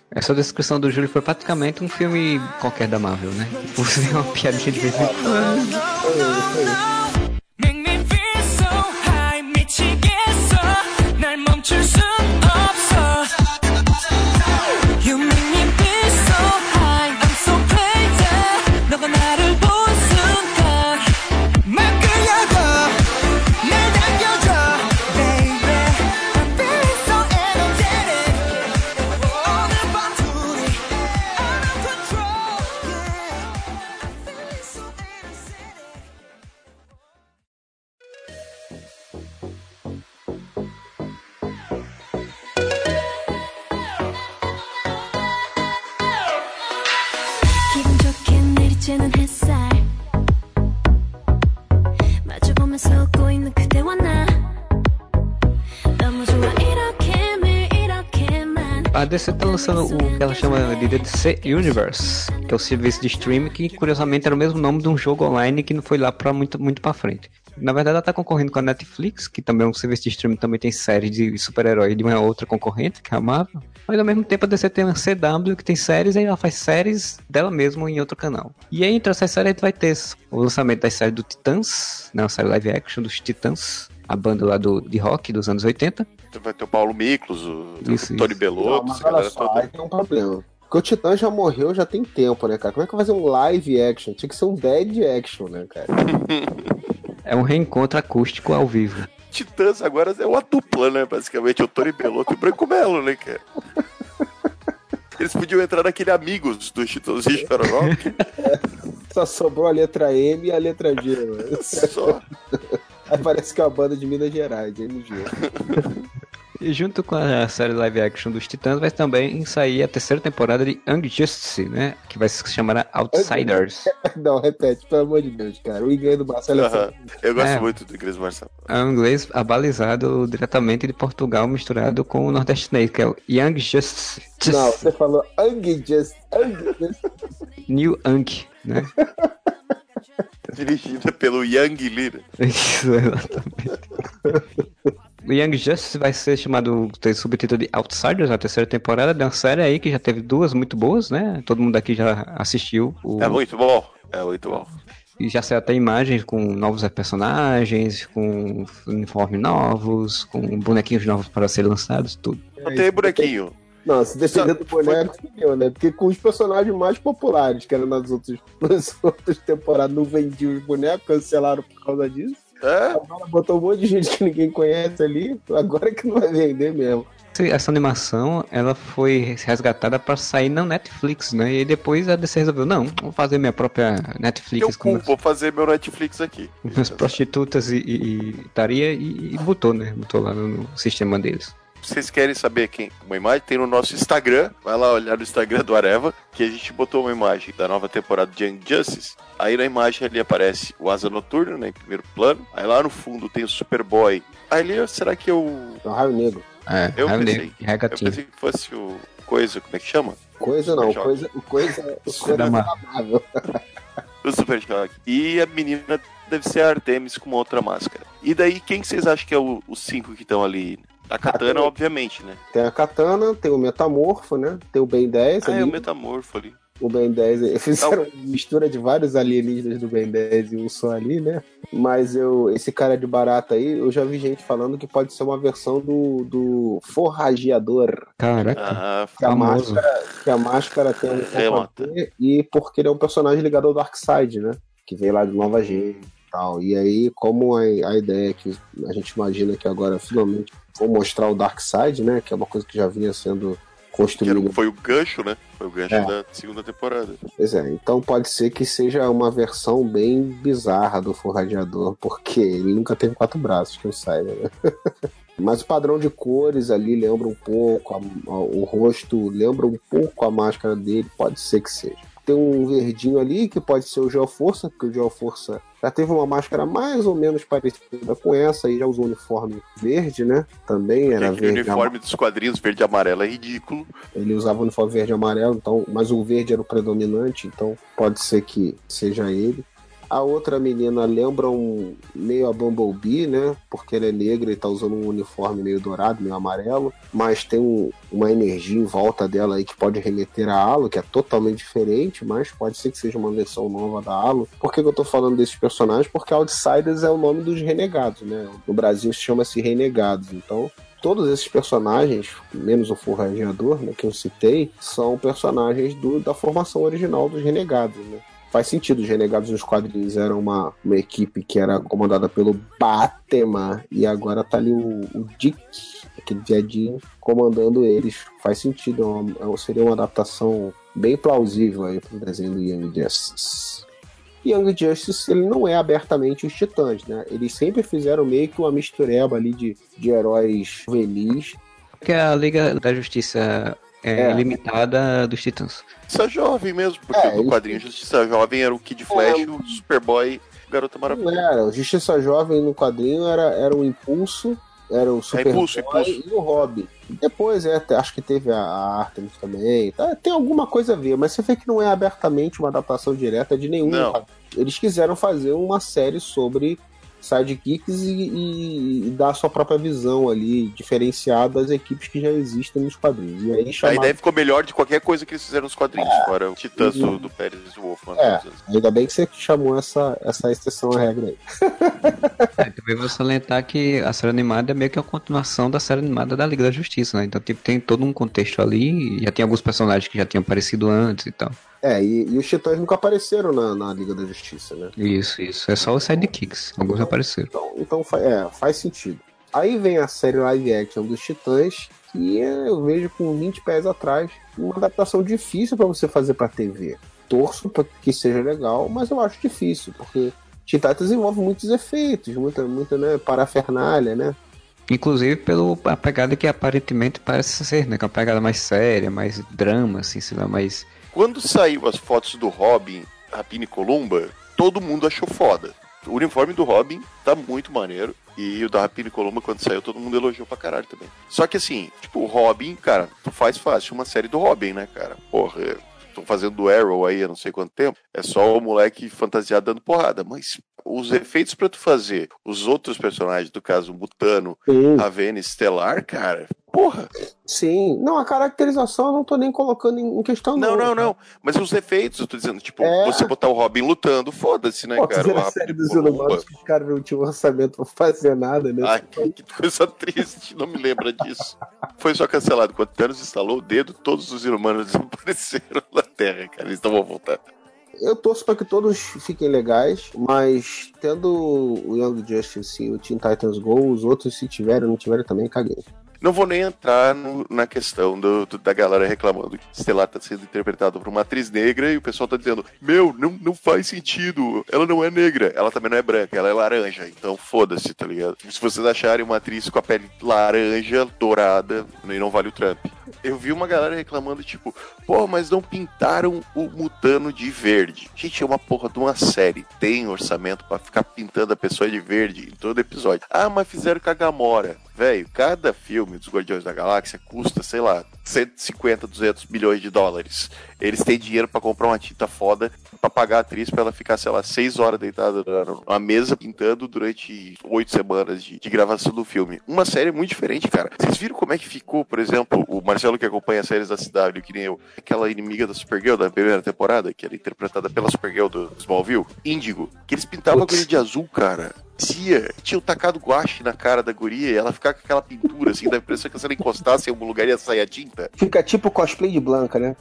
Essa descrição do Júlio foi praticamente um filme qualquer da Marvel, né? Por ser uma piadinha de vez em quando. A DC tá lançando o que ela chama de DC Universe, que é o serviço de streaming que curiosamente era o mesmo nome de um jogo online que não foi lá pra muito, muito pra frente. Na verdade, ela tá concorrendo com a Netflix, que também é um serviço de streaming, também tem séries de super-herói de uma outra concorrente, que é a Marvel. Mas ao mesmo tempo a DC tem uma CW que tem séries, aí ela faz séries dela mesma em outro canal. E aí entre essas séries a gente vai ter o lançamento das séries do Titãs, né, uma série live action dos Titãs, a banda lá do, de rock dos anos 80. Vai ter o Paulo Miklos, o Isso, Tony mas essa galera só, toda. aí tem um problema. Porque o Titã já morreu já tem tempo, né, cara? Como é que vai fazer um live action? Tinha que ser um dead action, né, cara? É um reencontro acústico ao vivo. Titãs agora é uma dupla, né? Basicamente, o Tony Belotto e o Branco Melo, né, cara? Eles podiam entrar naquele Amigos do Titãs e Chororó. Só sobrou a letra M e a letra G, mano. Só. Aí parece que é uma banda de Minas Gerais, MG. E junto com a série live action dos Titãs, vai também sair a terceira temporada de Young Justice, né? Que vai se chamar Outsiders. Não, repete, pelo amor de Deus, cara. O inglês do Marcelo é Aham. Eu gosto É. muito do Igreja Marcelo. É um inglês abalizado diretamente de Portugal, misturado com o nordestinês, que é o Young Justice. Não, você falou Ang Just. Ang Just. New Young, né? Dirigida pelo Yang Lira. Isso, exatamente. O Young Justice vai ser chamado, tem subtítulo de Outsiders, a terceira temporada de uma série aí que já teve duas muito boas, né? Todo mundo aqui já assistiu. O... É muito bom. É muito bom. E já saiu até imagens com novos personagens, com uniformes novos, com bonequinhos novos para serem lançados, tudo. Não tem bonequinho. Não, se depender do boneco, eu, né? Porque com os personagens mais populares, que eram nas outras, nas outras temporadas, não vendiam os bonecos, cancelaram por causa disso. É? Agora botou um monte de gente que ninguém conhece ali, agora é que não vai vender mesmo. Essa animação, ela foi resgatada para sair na Netflix, né? E depois a DC resolveu, não, vou fazer minha própria Eu Netflix com cu, meus- vou fazer meu Netflix aqui. minhas prostitutas e, e, e taria e, e botou, né? Botou lá no sistema deles. Vocês querem saber quem uma imagem? Tem no nosso Instagram. Vai lá olhar no Instagram do Areva, que a gente botou uma imagem da nova temporada de Young Justice. Aí na imagem ali aparece o Asa Noturno, né, em primeiro plano. Aí lá no fundo tem o Superboy. Aí ali, será que eu... É um raio negro. É, Eu Raio pensei. Negro Eu pensei que fosse o Coisa, como é que chama? Coisa não, coisa, o coisa, o coisa é amável. O Super Choque. E a menina deve ser a Artemis com uma outra máscara. E daí, quem que vocês acham que é o- os cinco que estão ali? A Katana, Ah, obviamente, né? Tem a Katana, tem o Metamorfo, né? Tem o Ben 10 Ah, é ali. o Metamorfo ali. o Ben 10. Fizeram mistura de vários alienígenas do Ben 10 e um só ali, né? Mas eu, esse cara de barata aí, eu já vi gente falando que pode ser uma versão do, do forrageador. Caraca, Ah, Que a, máscara, que a máscara tem um É, e porque ele é um personagem ligado ao Darkseid, né? Que veio lá de Nova e tal. E aí, como a, a ideia é que a gente imagina que agora finalmente vão mostrar o Darkseid, né? Que é uma coisa que já vinha sendo era, construída o- foi o gancho, né? Foi o gancho É. da segunda temporada. Pois é, então pode ser que seja uma versão bem bizarra do Forradeador, porque ele nunca teve quatro braços, que eu saiba, né? Mas o padrão de cores ali lembra um pouco, a- a- o rosto lembra um pouco a máscara dele, pode ser que seja. Tem um verdinho ali que pode ser o Geoforça, porque o Geoforça já teve uma máscara mais ou menos parecida com essa, e já usou uniforme verde, né? Também Porque era verde. uniforme dos quadrinhos verde e amarelo é ridículo. Ele usava o uniforme verde e amarelo, então, mas o verde era o predominante, então pode ser que seja ele. A outra menina lembra um meio a Bumblebee, né? Porque ela é negra e tá usando um uniforme meio dourado, meio amarelo, mas tem um- uma energia em volta dela aí que pode remeter a Halo, que é totalmente diferente, mas pode ser que seja uma versão nova da Halo. Por que, que eu tô falando desses personagens? Porque Outsiders é o nome dos renegados, né? No Brasil chama-se Renegados, então todos esses personagens, menos o forrageador, né, que eu citei, são personagens do- da formação original dos Renegados, né? Faz sentido, os Renegados nos quadrinhos eram uma, uma equipe que era comandada pelo Batman, e agora tá ali o, o Dick, aquele viadinho, comandando eles. Faz sentido, é é uma- seria uma adaptação bem plausível aí pro desenho do Young Justice. Young Justice ele não é abertamente os Titãs, né? Eles sempre fizeram meio que uma mistureba ali de, de heróis juvenis. que a Liga da Justiça é, É. limitada dos Titãs. Justiça Jovem mesmo, porque É, no quadrinho Justiça Jovem era o Kid Flash, o Superboy, o Garota Não Maravilha. era. O Justiça Jovem no quadrinho era, era o Impulso, era o Superboy Impulso, Impulso. e o Robin. Depois, é, acho que teve a, Artemis também. Tá? Tem alguma coisa a ver, mas você vê que não é abertamente uma adaptação direta de nenhum. Eles quiseram fazer uma série sobre sidekicks e, e, e dar a sua própria visão ali, diferenciada das equipes que já existem nos quadrinhos. E aí A chamaram ideia ficou melhor de qualquer coisa que eles fizeram nos quadrinhos, fora o Titãs do, do Pérez e do Wolfman. É. Ainda bem que você chamou essa, essa exceção à regra aí. É, também vou salientar que a série animada é meio que a continuação da série animada da Liga da Justiça, né? Então, tipo, tem todo um contexto ali, e já tem alguns personagens que já tinham aparecido antes e tal. É, e, e os Titãs nunca apareceram na, na Liga da Justiça, né? Isso, isso. É só os sidekicks. Alguns apareceram. Então, então é, faz sentido. Aí vem a série live action dos Titãs, que é, eu vejo com 20 pés atrás, uma adaptação difícil pra você fazer pra TV. Torço pra que seja legal, mas eu acho difícil, porque Teen Titans envolve muitos efeitos, muita, muita né, parafernália, né? Inclusive pelo a pegada que aparentemente parece ser, né? Que é uma pegada mais séria, mais drama, assim, sei lá, mais. Quando saiu as fotos do Robin, Rapina e Columba, todo mundo achou foda. O uniforme do Robin tá muito maneiro. E o da Rapina e Columba, quando saiu, todo mundo elogiou pra caralho também. Só que assim, tipo, o Robin, cara, tu faz fácil uma série do Robin, né, cara? Porra, estão fazendo do Arrow aí há não sei quanto tempo. É só o moleque fantasiado dando porrada. Mas os efeitos pra tu fazer os outros personagens, do caso o Mutano, Sim, a Vênus Estelar, cara, porra. sim. Não, a caracterização eu não tô nem colocando em questão, Não, não, não. Mas os efeitos, eu tô dizendo, tipo, É. você botar o Robin lutando, foda-se, né, Pô, cara? O a série dos Columba. Inumanos que os caras não tinham orçamento pra fazer nada, né? Ai, que coisa triste, não me lembra disso. Foi só cancelado. Quando Thanos instalou o dedo, todos os inumanos desapareceram na Terra, cara. Eles não vão voltar. Eu torço para que todos fiquem legais, mas tendo o Young Justice e o Teen Titans Go, os outros, se tiverem ou não tiverem, também caguei. Não vou nem entrar no- na questão do- do- da galera reclamando que Estelar tá sendo interpretado por uma atriz negra e o pessoal tá dizendo: Meu, não, não faz sentido. Ela não é negra. Ela também não é branca, ela é laranja. Então foda-se, tá ligado? Se vocês acharem uma atriz com a pele laranja, dourada, aí não vale o Trump. Eu vi uma galera reclamando, tipo, pô, mas não pintaram o Mutano de verde. Gente, é uma porra de uma série. Tem orçamento pra ficar pintando a pessoa de verde em todo episódio. Ah, mas fizeram com a Gamora. Velho, cada filme dos Guardiões da Galáxia custa, sei lá, 150, 200 milhões de dólares. Eles têm dinheiro pra comprar uma tinta foda, pra pagar a atriz pra ela ficar, sei lá, seis horas deitada na- mesa pintando durante oito semanas de, de gravação do filme. Uma série muito diferente, cara. Vocês viram como é que ficou, por exemplo, o Marcelo que acompanha as séries da CW, que nem eu, aquela inimiga da Supergirl da primeira temporada, que era interpretada pela Supergirl do Smallville, Índigo, que eles pintavam a guria de azul, cara. Tia, tinham tacado guache na cara da guria e ela ficava com aquela pintura, assim, da impressão que se ela encostasse em algum lugar ia sair a tinta. Fica tipo cosplay de Blanca, né?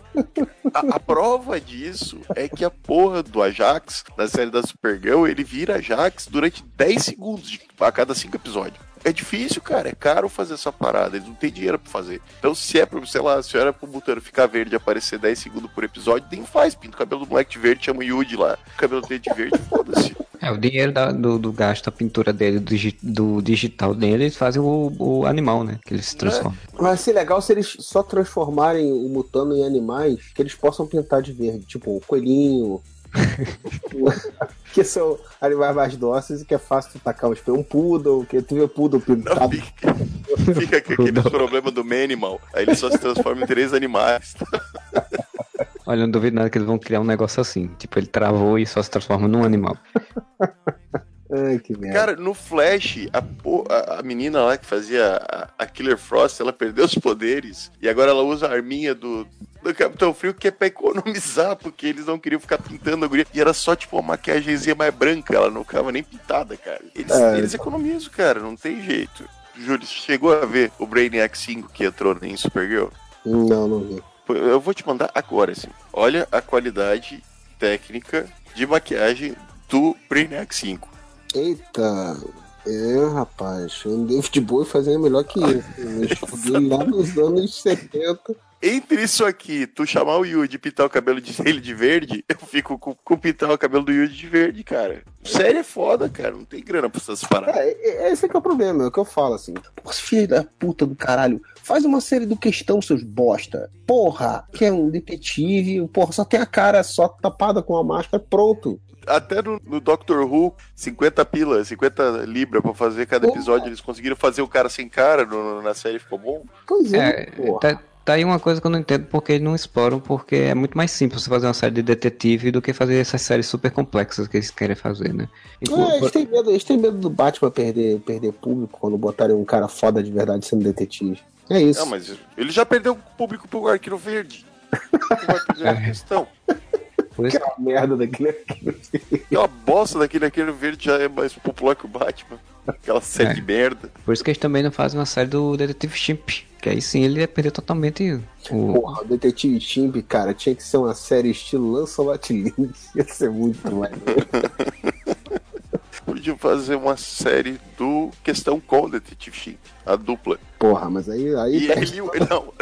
A, a prova disso é que a porra do Ajax, na série da Supergirl, ele vira Ajax durante 10 segundos de- a cada 5 episódios. É difícil, cara. É caro fazer essa parada. Eles não têm dinheiro pra fazer. Então, se é pra, sei lá, se era pro Mutano ficar verde e aparecer 10 segundos por episódio, nem faz. Pinta o cabelo do moleque de verde, chama o Yuji lá. O cabelo dele de verde, foda-se. É, o dinheiro da- do, do gasto, a pintura dele, do, do digital dele, eles fazem o, o animal, né? Que eles se transformam. Vai ser legal se eles só transformarem o Mutano em animais que eles possam pintar de verde, tipo o coelhinho. que são animais mais dóceis e que é fácil tu tacar um espelho. Um poodle, que tu vê poodle Não, pintado. fica, fica com aquele problema do Manimal. Aí ele só se transforma em três animais. Olha, eu não duvido nada que eles vão criar um negócio assim. Tipo, ele travou e só se transforma num animal. Ai, que merda. Cara, no Flash, a, a- a menina lá que fazia a, a Killer Frost, ela perdeu os poderes e agora ela usa a arminha do, do Capitão Frio que é pra economizar, porque eles não queriam ficar pintando a guria. E era só tipo uma maquiagemzinha mais branca, ela não ficava nem pintada, cara. Eles, É. eles economizam, cara, não tem jeito. Júlio, chegou a ver o Brainiac 5 que entrou em Supergirl? Não, não vi. Eu vou te mandar agora, assim. Olha a qualidade técnica de maquiagem do Brainiac 5. Eita. É, rapaz, o David Bowie fazia melhor que isso. Eu lá nos anos 70. Entre isso aqui, tu chamar o Yuji e pintar o cabelo de- dele de verde, eu fico com, com pintar o cabelo do Yuji de verde, cara. Série é foda, cara. Não tem grana pra essas paradas. É, é- esse é que é o problema, é o que eu falo assim. Porra, filho da puta do caralho, faz uma série do questão, seus bosta. Porra, que é um detetive, porra, só tem a cara só tapada com a máscara, pronto. Até no, no Doctor Who, 50 pila, 50 libra pra fazer cada Porra. episódio, eles conseguiram fazer o cara sem cara no- na série, ficou bom. Pois é, É, porra. tá, tá aí uma coisa que eu não entendo porque eles não exploram, porque é muito mais simples você fazer uma série de detetive do que fazer essas séries super complexas que eles querem fazer, né? E, É, eles, têm medo, eles têm medo do Batman perder, perder público quando botarem um cara foda de verdade sendo detetive. É isso. Não, mas ele já perdeu o público pro Arqueiro Verde. Não vai perder a questão. Por isso- Aquela merda daquele. É uma bosta daquele Arqueiro Verde já é mais popular que o Batman. Aquela série É. de merda. Por isso que eles também não fazem uma série do Detetive Chimp. Que aí sim ele ia perder totalmente o. Porra, o Detetive Chimp, cara, tinha que ser uma série estilo Lancelot Link. Ia ser muito mais. Podia fazer uma série do Questão com o Detetive Chimp, a dupla. Porra, mas aí. aí E tá- ele, não,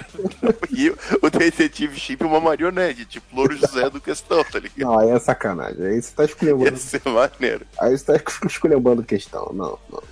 e o Detetive Chimp é uma marionete, tipo Louro José do Questão, tá ligado? Não, aí é sacanagem. Aí você tá Ia esculhambando. ser maneiro. Aí você tá esculhambando questão. Não, não.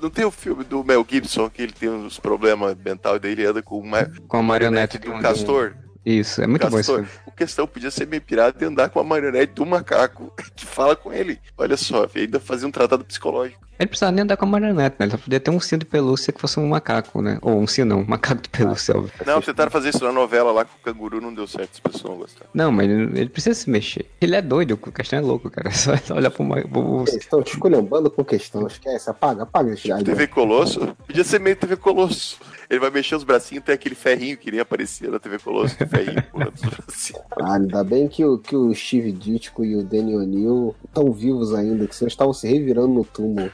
Não tem o filme do Mel Gibson que ele tem uns problemas mentais, daí ele anda com uma Com a marionete de um do- castor. Isso, é muito bom isso. castor. O questão podia ser meio pirata e andar com a marionete do macaco que fala com ele. Olha só, ainda fazia um tratado psicológico. Ele precisava nem andar com a marionete, né? Ele só podia ter um cinto de pelúcia que fosse um macaco, né? Ou um cinto não, um macaco de pelúcia, óbvio. Não, tentaram fazer isso na novela lá com o canguru, não deu certo, as pessoas não gostaram. Não, mas ele, ele precisa se mexer. Ele é doido, o questão é louco, cara. É só olhar pro, pro, Estão te esculhambando com questão. Esquece, apaga, apaga. TV Colosso? Podia ser meio TV Colosso. Ele vai mexer os bracinhos, tem aquele ferrinho que nem aparecia na TV Colosso, o ferrinho pulando os bracinhos. Ah, ainda bem que o, que o Steve Ditko e o Danny O'Neill estão vivos ainda, que vocês estavam se revirando no túmulo.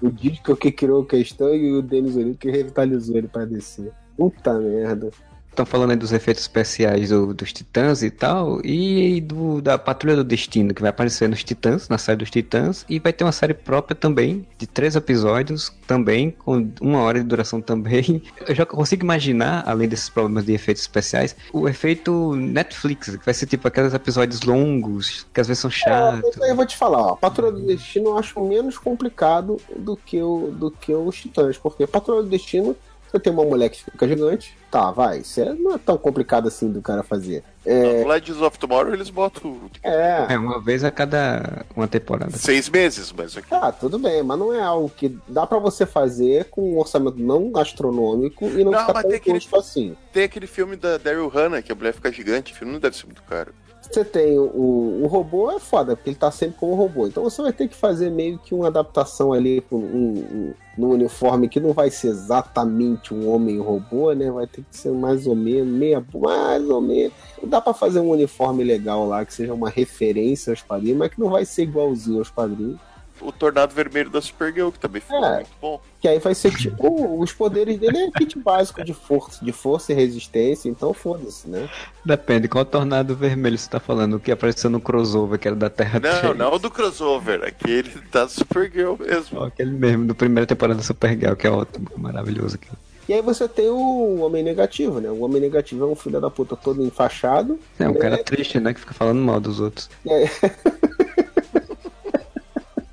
O Ditko que criou a questão e o Dennis O'Neill que revitalizou ele pra descer. Puta merda. Estão falando aí dos efeitos especiais do- dos Titãs e tal, e do, da Patrulha do Destino, que vai aparecer nos Titãs, na série dos Titãs, e vai ter uma série própria também, de três episódios, também, com uma hora de duração também. Eu já consigo imaginar, além desses problemas de efeitos especiais, o efeito Netflix, que vai ser tipo aqueles episódios longos, que às vezes são chatos. Isso aí eu vou te falar, ó. Patrulha do Destino eu acho menos complicado do que o, do que os Titãs, porque Patrulha do Destino Você tem uma mulher que fica gigante, tá, vai. Isso é- não é tão complicado assim do cara fazer. É, No Legends of Tomorrow eles botam é, É, uma vez a cada uma temporada. seis meses, mas aqui. Tá, tudo bem, mas não é algo que dá pra você fazer com um orçamento não astronômico e não, Não, ficar mas tão tem aquele- assim. Tem aquele filme da Daryl Hannah, que a mulher fica gigante, o filme não deve ser muito caro. Você tem o, o robô, é foda, porque ele tá sempre como robô. Então você vai ter que fazer meio que uma adaptação ali um, um, num uniforme que não vai ser exatamente um homem-robô, né? Vai ter que ser mais ou menos, meia, mais ou menos. Dá pra fazer um uniforme legal lá, que seja uma referência aos quadrinhos, mas que não vai ser igualzinho aos quadrinhos. O Tornado Vermelho da Supergirl, que também ficou É. muito bom. Que aí vai ser tipo. os poderes dele é kit básico de força, de força e resistência, então foda-se, né? Depende, qual tornado vermelho você tá falando? O que apareceu no crossover, que era da Terra Não, 3. não do crossover, aquele da Supergirl mesmo. Ó, Aquele mesmo, do primeira temporada da Supergirl, que é ótimo, maravilhoso aquilo. E aí você tem o Homem Negativo, né? O Homem Negativo é um filho da puta todo enfaixado. É um né? cara triste, né? Que fica falando mal dos outros.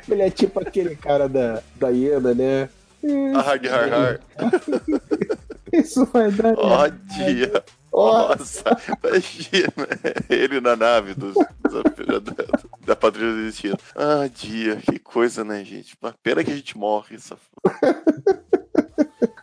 Ele é tipo aquele cara da, da hiena, né? A Hard Hard Hard. Isso vai dar. Ó dia. Ó, Nossa, imagina ele na nave dos, da, da, da Patrulha do Destino. Ah, dia, que coisa, né, gente? Uma pena que a gente morre. Essa...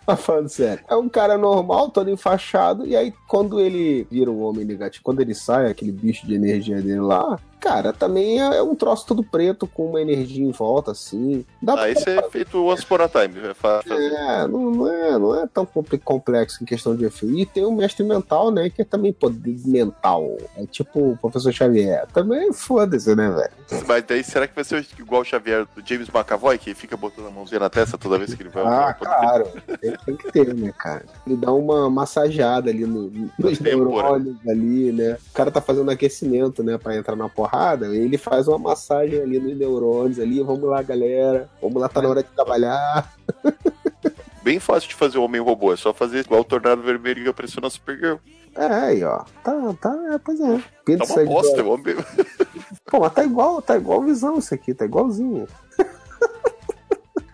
Tá falando sério. É um cara normal, todo enfaixado, e aí quando ele vira um homem negativo, quando ele sai, aquele bicho de energia dele lá, cara, também é, é um troço todo preto, com uma energia em volta, assim. Dá Ah, isso é feito once upon a time. É. É, não, não é, não é tão complexo em questão de efeito. E tem o mestre mental, né? Que é também poder mental. É tipo o professor Xavier. Também foda-se, né, velho? Mas daí será que vai ser igual o Xavier do James McAvoy, que fica botando a mãozinha na testa toda vez que ele vai Ah, claro. Tem, tem que ter, né, cara? Ele dá uma massageada ali no, nos Têmpora. neurônios ali, né? O cara tá fazendo aquecimento, né? Pra entrar na porrada. Ele faz uma massagem ali nos neurônios ali. Vamos lá, galera. Vamos lá, tá na hora de trabalhar. Bem fácil de fazer o Homem-Robô, é só fazer igual o Tornado Vermelho que apareceu na Supergirl. É, aí, ó. Tá, tá, é, pois é. Tá Pizza uma bosta, o homem... Pô, mas tá igual, tá igual visão isso aqui, tá igualzinho.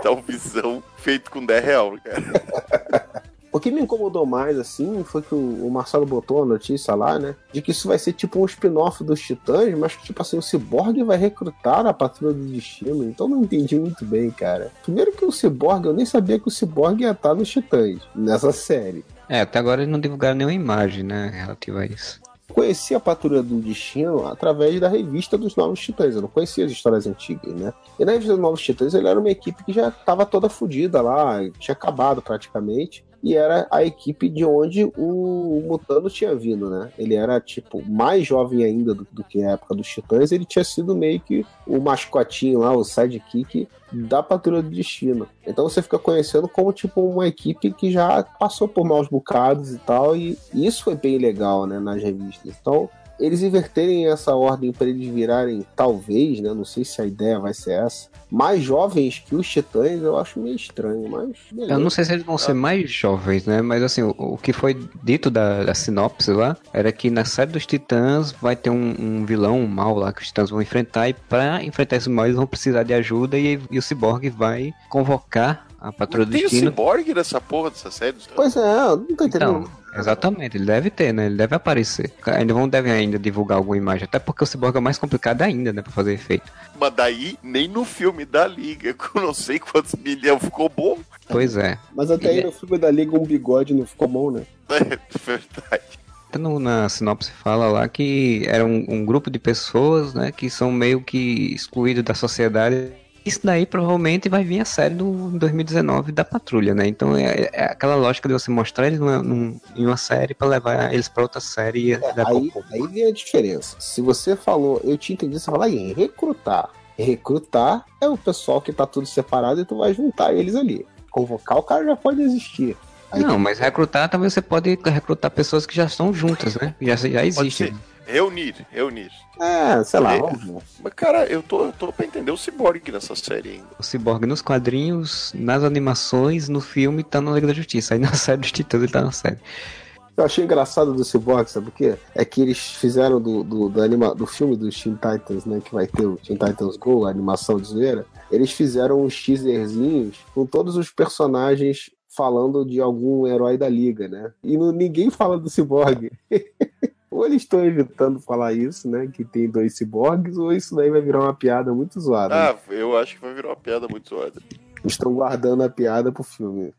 tá uma visão feito com 10 real, cara. O que me incomodou mais, assim, foi que o, o Marcelo botou a notícia lá, né? De que isso vai ser tipo um spin-off dos Titãs, mas que, tipo assim, o Cyborg vai recrutar a Patrulha do Destino. Então não entendi muito bem, cara. Primeiro que o Cyborg, eu nem sabia que o Cyborg ia estar nos Titãs, nessa série. É, até agora eles não divulgaram nenhuma imagem, né? Relativa a isso. Conheci a Patrulha do Destino através da revista dos Novos Titãs. Eu não conhecia as histórias antigas, né? E na revista dos Novos Titãs ele era uma equipe que já estava toda fodida lá, tinha acabado praticamente. E era a equipe de onde o Mutano tinha vindo, né? Ele era, tipo, mais jovem ainda do, do que a época dos Titãs. Ele tinha sido meio que o mascotinho lá, o sidekick da Patrulha do Destino. Então você fica conhecendo como, tipo, uma equipe que já passou por maus bocados e tal. E, isso foi bem legal, né? Nas revistas. Então, eles inverterem essa ordem para eles virarem, talvez, né? Não sei se a ideia vai ser essa. Mais jovens que os titãs, eu acho meio estranho, mas. beleza. Eu não sei se eles vão ser mais jovens, né? Mas assim, o, o que foi dito da, da sinopse lá era que na série dos Titãs vai ter um, um vilão, um mal lá que os Titãs vão enfrentar. E pra enfrentar esse mal, eles vão precisar de ajuda. E, e o Cyborg vai convocar a Patrulha do Tem o Destino. Cyborg nessa porra dessa série? Pois é, eu não tô entendendo. Então, exatamente, ele deve ter, né? Ele deve aparecer. Ainda vão devem ainda divulgar alguma imagem, até porque o Cyborg é mais complicado ainda, né, pra fazer efeito. Mas daí, nem no filme da Liga, com não sei quantos milhões, ficou bom. Pois é. Mas até aí Ele- no filme da Liga um bigode não ficou bom, né? É verdade. Até no- na sinopse fala lá que era um, um grupo de pessoas, né, que são meio que excluídos da sociedade. Isso daí provavelmente vai vir a série do em 2019 da Patrulha, né? Então é, é aquela lógica de você mostrar eles numa, num- em uma série pra levar eles pra outra série dar Aí, aí vem a diferença. Se você falou, eu tinha entendido você falar em recrutar. Recrutar é o pessoal que tá tudo separado e tu vai juntar eles ali. Convocar o cara já pode existir. Aí Não, mas recrutar também você pode recrutar pessoas que já estão juntas, né? Já, já existem. Reunir, reunir. É, sei lá, É. Mas, cara, eu tô, eu tô pra entender o Cyborg nessa série ainda. O Cyborg nos quadrinhos, nas animações, no filme tá na Liga da Justiça. Aí na série dos Titãs ele tá na série. Eu achei engraçado do Cyborg, sabe o quê? É que eles fizeram do, do, do, anima, do filme dos Teen Titans, né? Que vai ter o Teen Titans Go, a animação de zoeira. Eles fizeram uns teaserzinhos com todos os personagens falando de algum herói da liga, né? E não, ninguém fala do Cyborg. ou eles estão evitando falar isso, né? Que tem dois ciborgues, ou isso daí vai virar uma piada muito zoada. Ah, eu acho que vai virar uma piada muito zoada. Estão guardando a piada pro filme.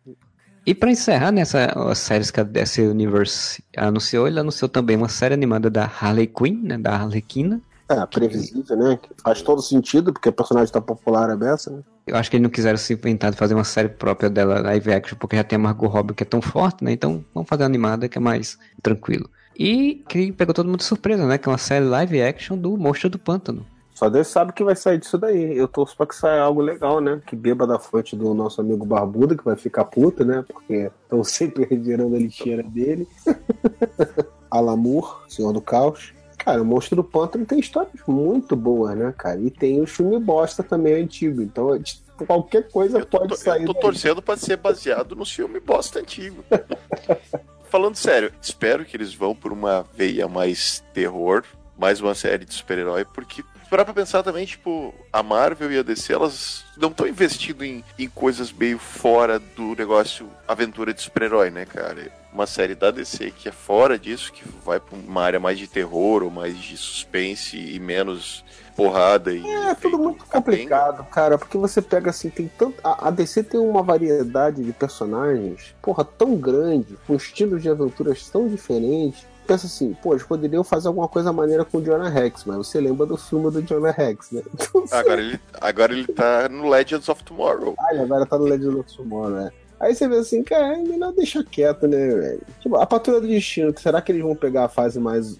E pra encerrar nessa as séries que a DC Universe anunciou, ele anunciou também uma série animada da Harley Quinn, né? Da Harlequina. É, previsível, né? Faz todo sentido, porque a personagem tá popular é dessa, né? Eu acho que eles não quiseram se inventar de fazer uma série própria dela live action, porque já tem a Margot Robbie que é tão forte, né? Então vamos fazer uma animada que é mais tranquilo. E que pegou todo mundo de surpresa, né? Que é uma série live action do Monstro do Pântano. Só Deus sabe que vai sair disso daí. Eu torço pra que saia algo legal, né? Que beba da fonte do nosso amigo Barbudo, que vai ficar puto, né? Porque estão sempre revirando a lixeira dele. Alamur, Senhor do Caos. Cara, o Monstro do Pântano tem histórias muito boas, né, cara? E tem o filme bosta também antigo. Então, qualquer coisa Eu pode tô- sair. eu tô daí. torcendo pra ser baseado no filme bosta antigo. Falando sério, espero que eles vão por uma veia mais terror, mais uma série de super-herói, porque parar pra pensar também, tipo, a Marvel e a DC, elas não estão investindo em, em coisas meio fora do negócio aventura de super-herói, né, cara? Uma série da DC que é fora disso, que vai pra uma área mais de terror ou mais de suspense e menos porrada e É tudo muito capenga. complicado, cara, porque você pega assim, tem tanto. A, DC tem uma variedade de personagens, porra, tão grande, com estilos de aventuras tão diferentes. Pensa assim, pô, eles poderiam fazer alguma coisa maneira com o Jonah Rex, mas você lembra do filme do Jonah Rex, né? Então, Agora ele, agora ele tá no Legends of Tomorrow. Ai, agora tá no Legend of Tomorrow, né? Aí você vê assim, cara, é melhor deixar quieto, né, velho? Tipo, a Patrulha do Destino, será que eles vão pegar a fase mais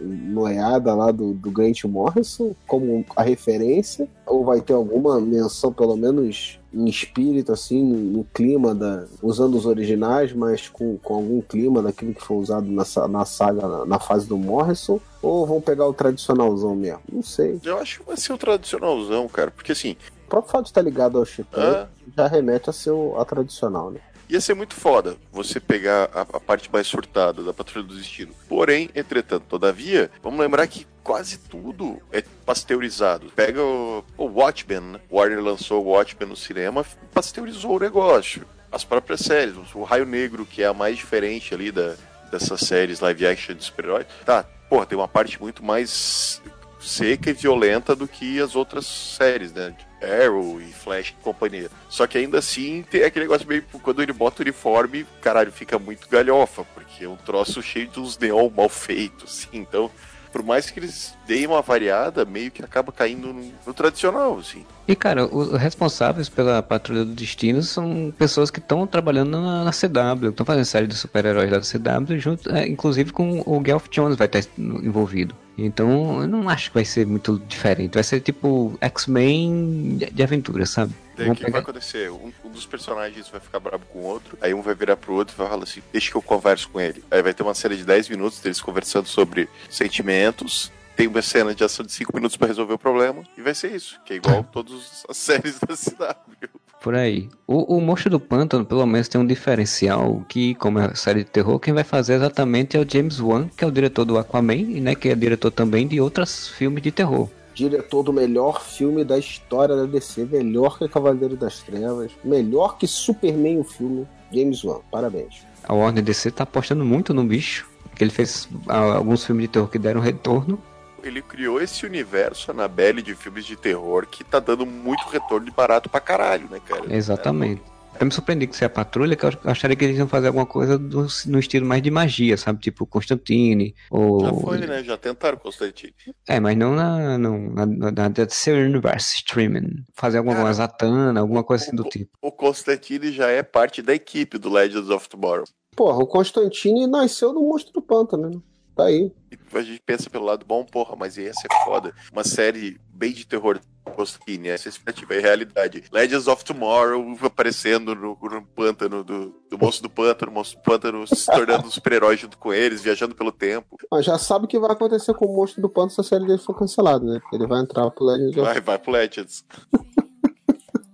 noiada lá do, do Grant Morrison como a referência? Ou vai ter alguma menção, pelo menos em espírito, assim, no clima da. usando os originais, mas com, com algum clima daquilo que foi usado na, na saga, na, na fase do Morrison? Ou vão pegar o tradicionalzão mesmo? Não sei. Eu acho que vai ser o tradicionalzão, cara. Porque assim, O próprio fato de estar ligado ao Chitão ah, já remete a ser o- a tradicional, né? ia ser muito foda você pegar a, a parte mais surtada da Patrulha do Destino. Porém, entretanto, todavia, vamos lembrar que quase tudo é pasteurizado. Pega o, o Watchmen, né? Warner lançou o Watchmen no cinema, pasteurizou o negócio. As próprias séries, o Raio Negro, que é a mais diferente ali da, dessas séries live action de super-herói. Tá, porra, tem uma parte muito mais seca e violenta do que as outras séries, né? Arrow e Flash e companhia. Só que ainda assim tem aquele negócio meio. Quando ele bota o uniforme, caralho, fica muito galhofa, porque é um troço cheio de uns neon mal feitos, assim. Então, por mais que eles deem uma variada, meio que acaba caindo no, no tradicional, assim. E, cara, os responsáveis pela Patrulha do Destino são pessoas que estão trabalhando na, na CW, estão fazendo série de super-heróis da CW, junto, é, inclusive com o Geoff Jones vai estar envolvido. Então, eu não acho que vai ser muito diferente. Vai ser tipo X-Men de, de aventura, sabe? Daí o que vai acontecer? Um, um dos personagens vai ficar bravo com o outro, aí um vai virar pro outro e vai falar assim: deixa que eu converso com ele. Aí vai ter uma série de 10 minutos deles conversando sobre sentimentos. Tem uma cena de ação de 5 minutos pra resolver o problema. E vai ser isso, que é igual todas as séries da CW. Por aí. O, o Monstro do Pântano, pelo menos, tem um diferencial que, como é série de terror, quem vai fazer exatamente é o James Wan, que é o diretor do Aquaman, e né, que é diretor também de outros filmes de terror. diretor do melhor filme da história da DC, melhor que Cavaleiro das Trevas, melhor que Superman o filme, James Wan, parabéns. A Warner DC tá apostando muito no bicho, que ele fez ah, alguns filmes de terror que deram retorno. Ele criou esse universo, a Annabelle, de filmes de terror, que tá dando muito retorno de barato pra caralho, né, cara? Exatamente. Até me surpreendi que se é a patrulha, que eu acharia que eles iam fazer alguma coisa do- no estilo mais de magia, sabe? Tipo Constantine, ou... Já foi, né? Já tentaram Constantine. É, mas não na, não, na, na, DC Universe Streaming. Fazer alguma Cara, Zatanna, alguma coisa assim do tipo. O Constantine já é parte da equipe do Legends of Tomorrow. Porra, o Constantine nasceu do Monstro do Pântano, né? Tá aí. A gente pensa pelo lado bom, porra, mas ia ser foda. Uma série bem de terror Constantine, essa é a expectativa, é realidade. Legends of Tomorrow aparecendo no, no pântano do, do monstro do pântano, o monstro do pântano se tornando um super-herói junto com eles, viajando pelo tempo. Mas já sabe o que vai acontecer com o Monstro do Pântano se a série dele for cancelada, né? Ele vai entrar pro Legends of... Vai, vai pro Legends.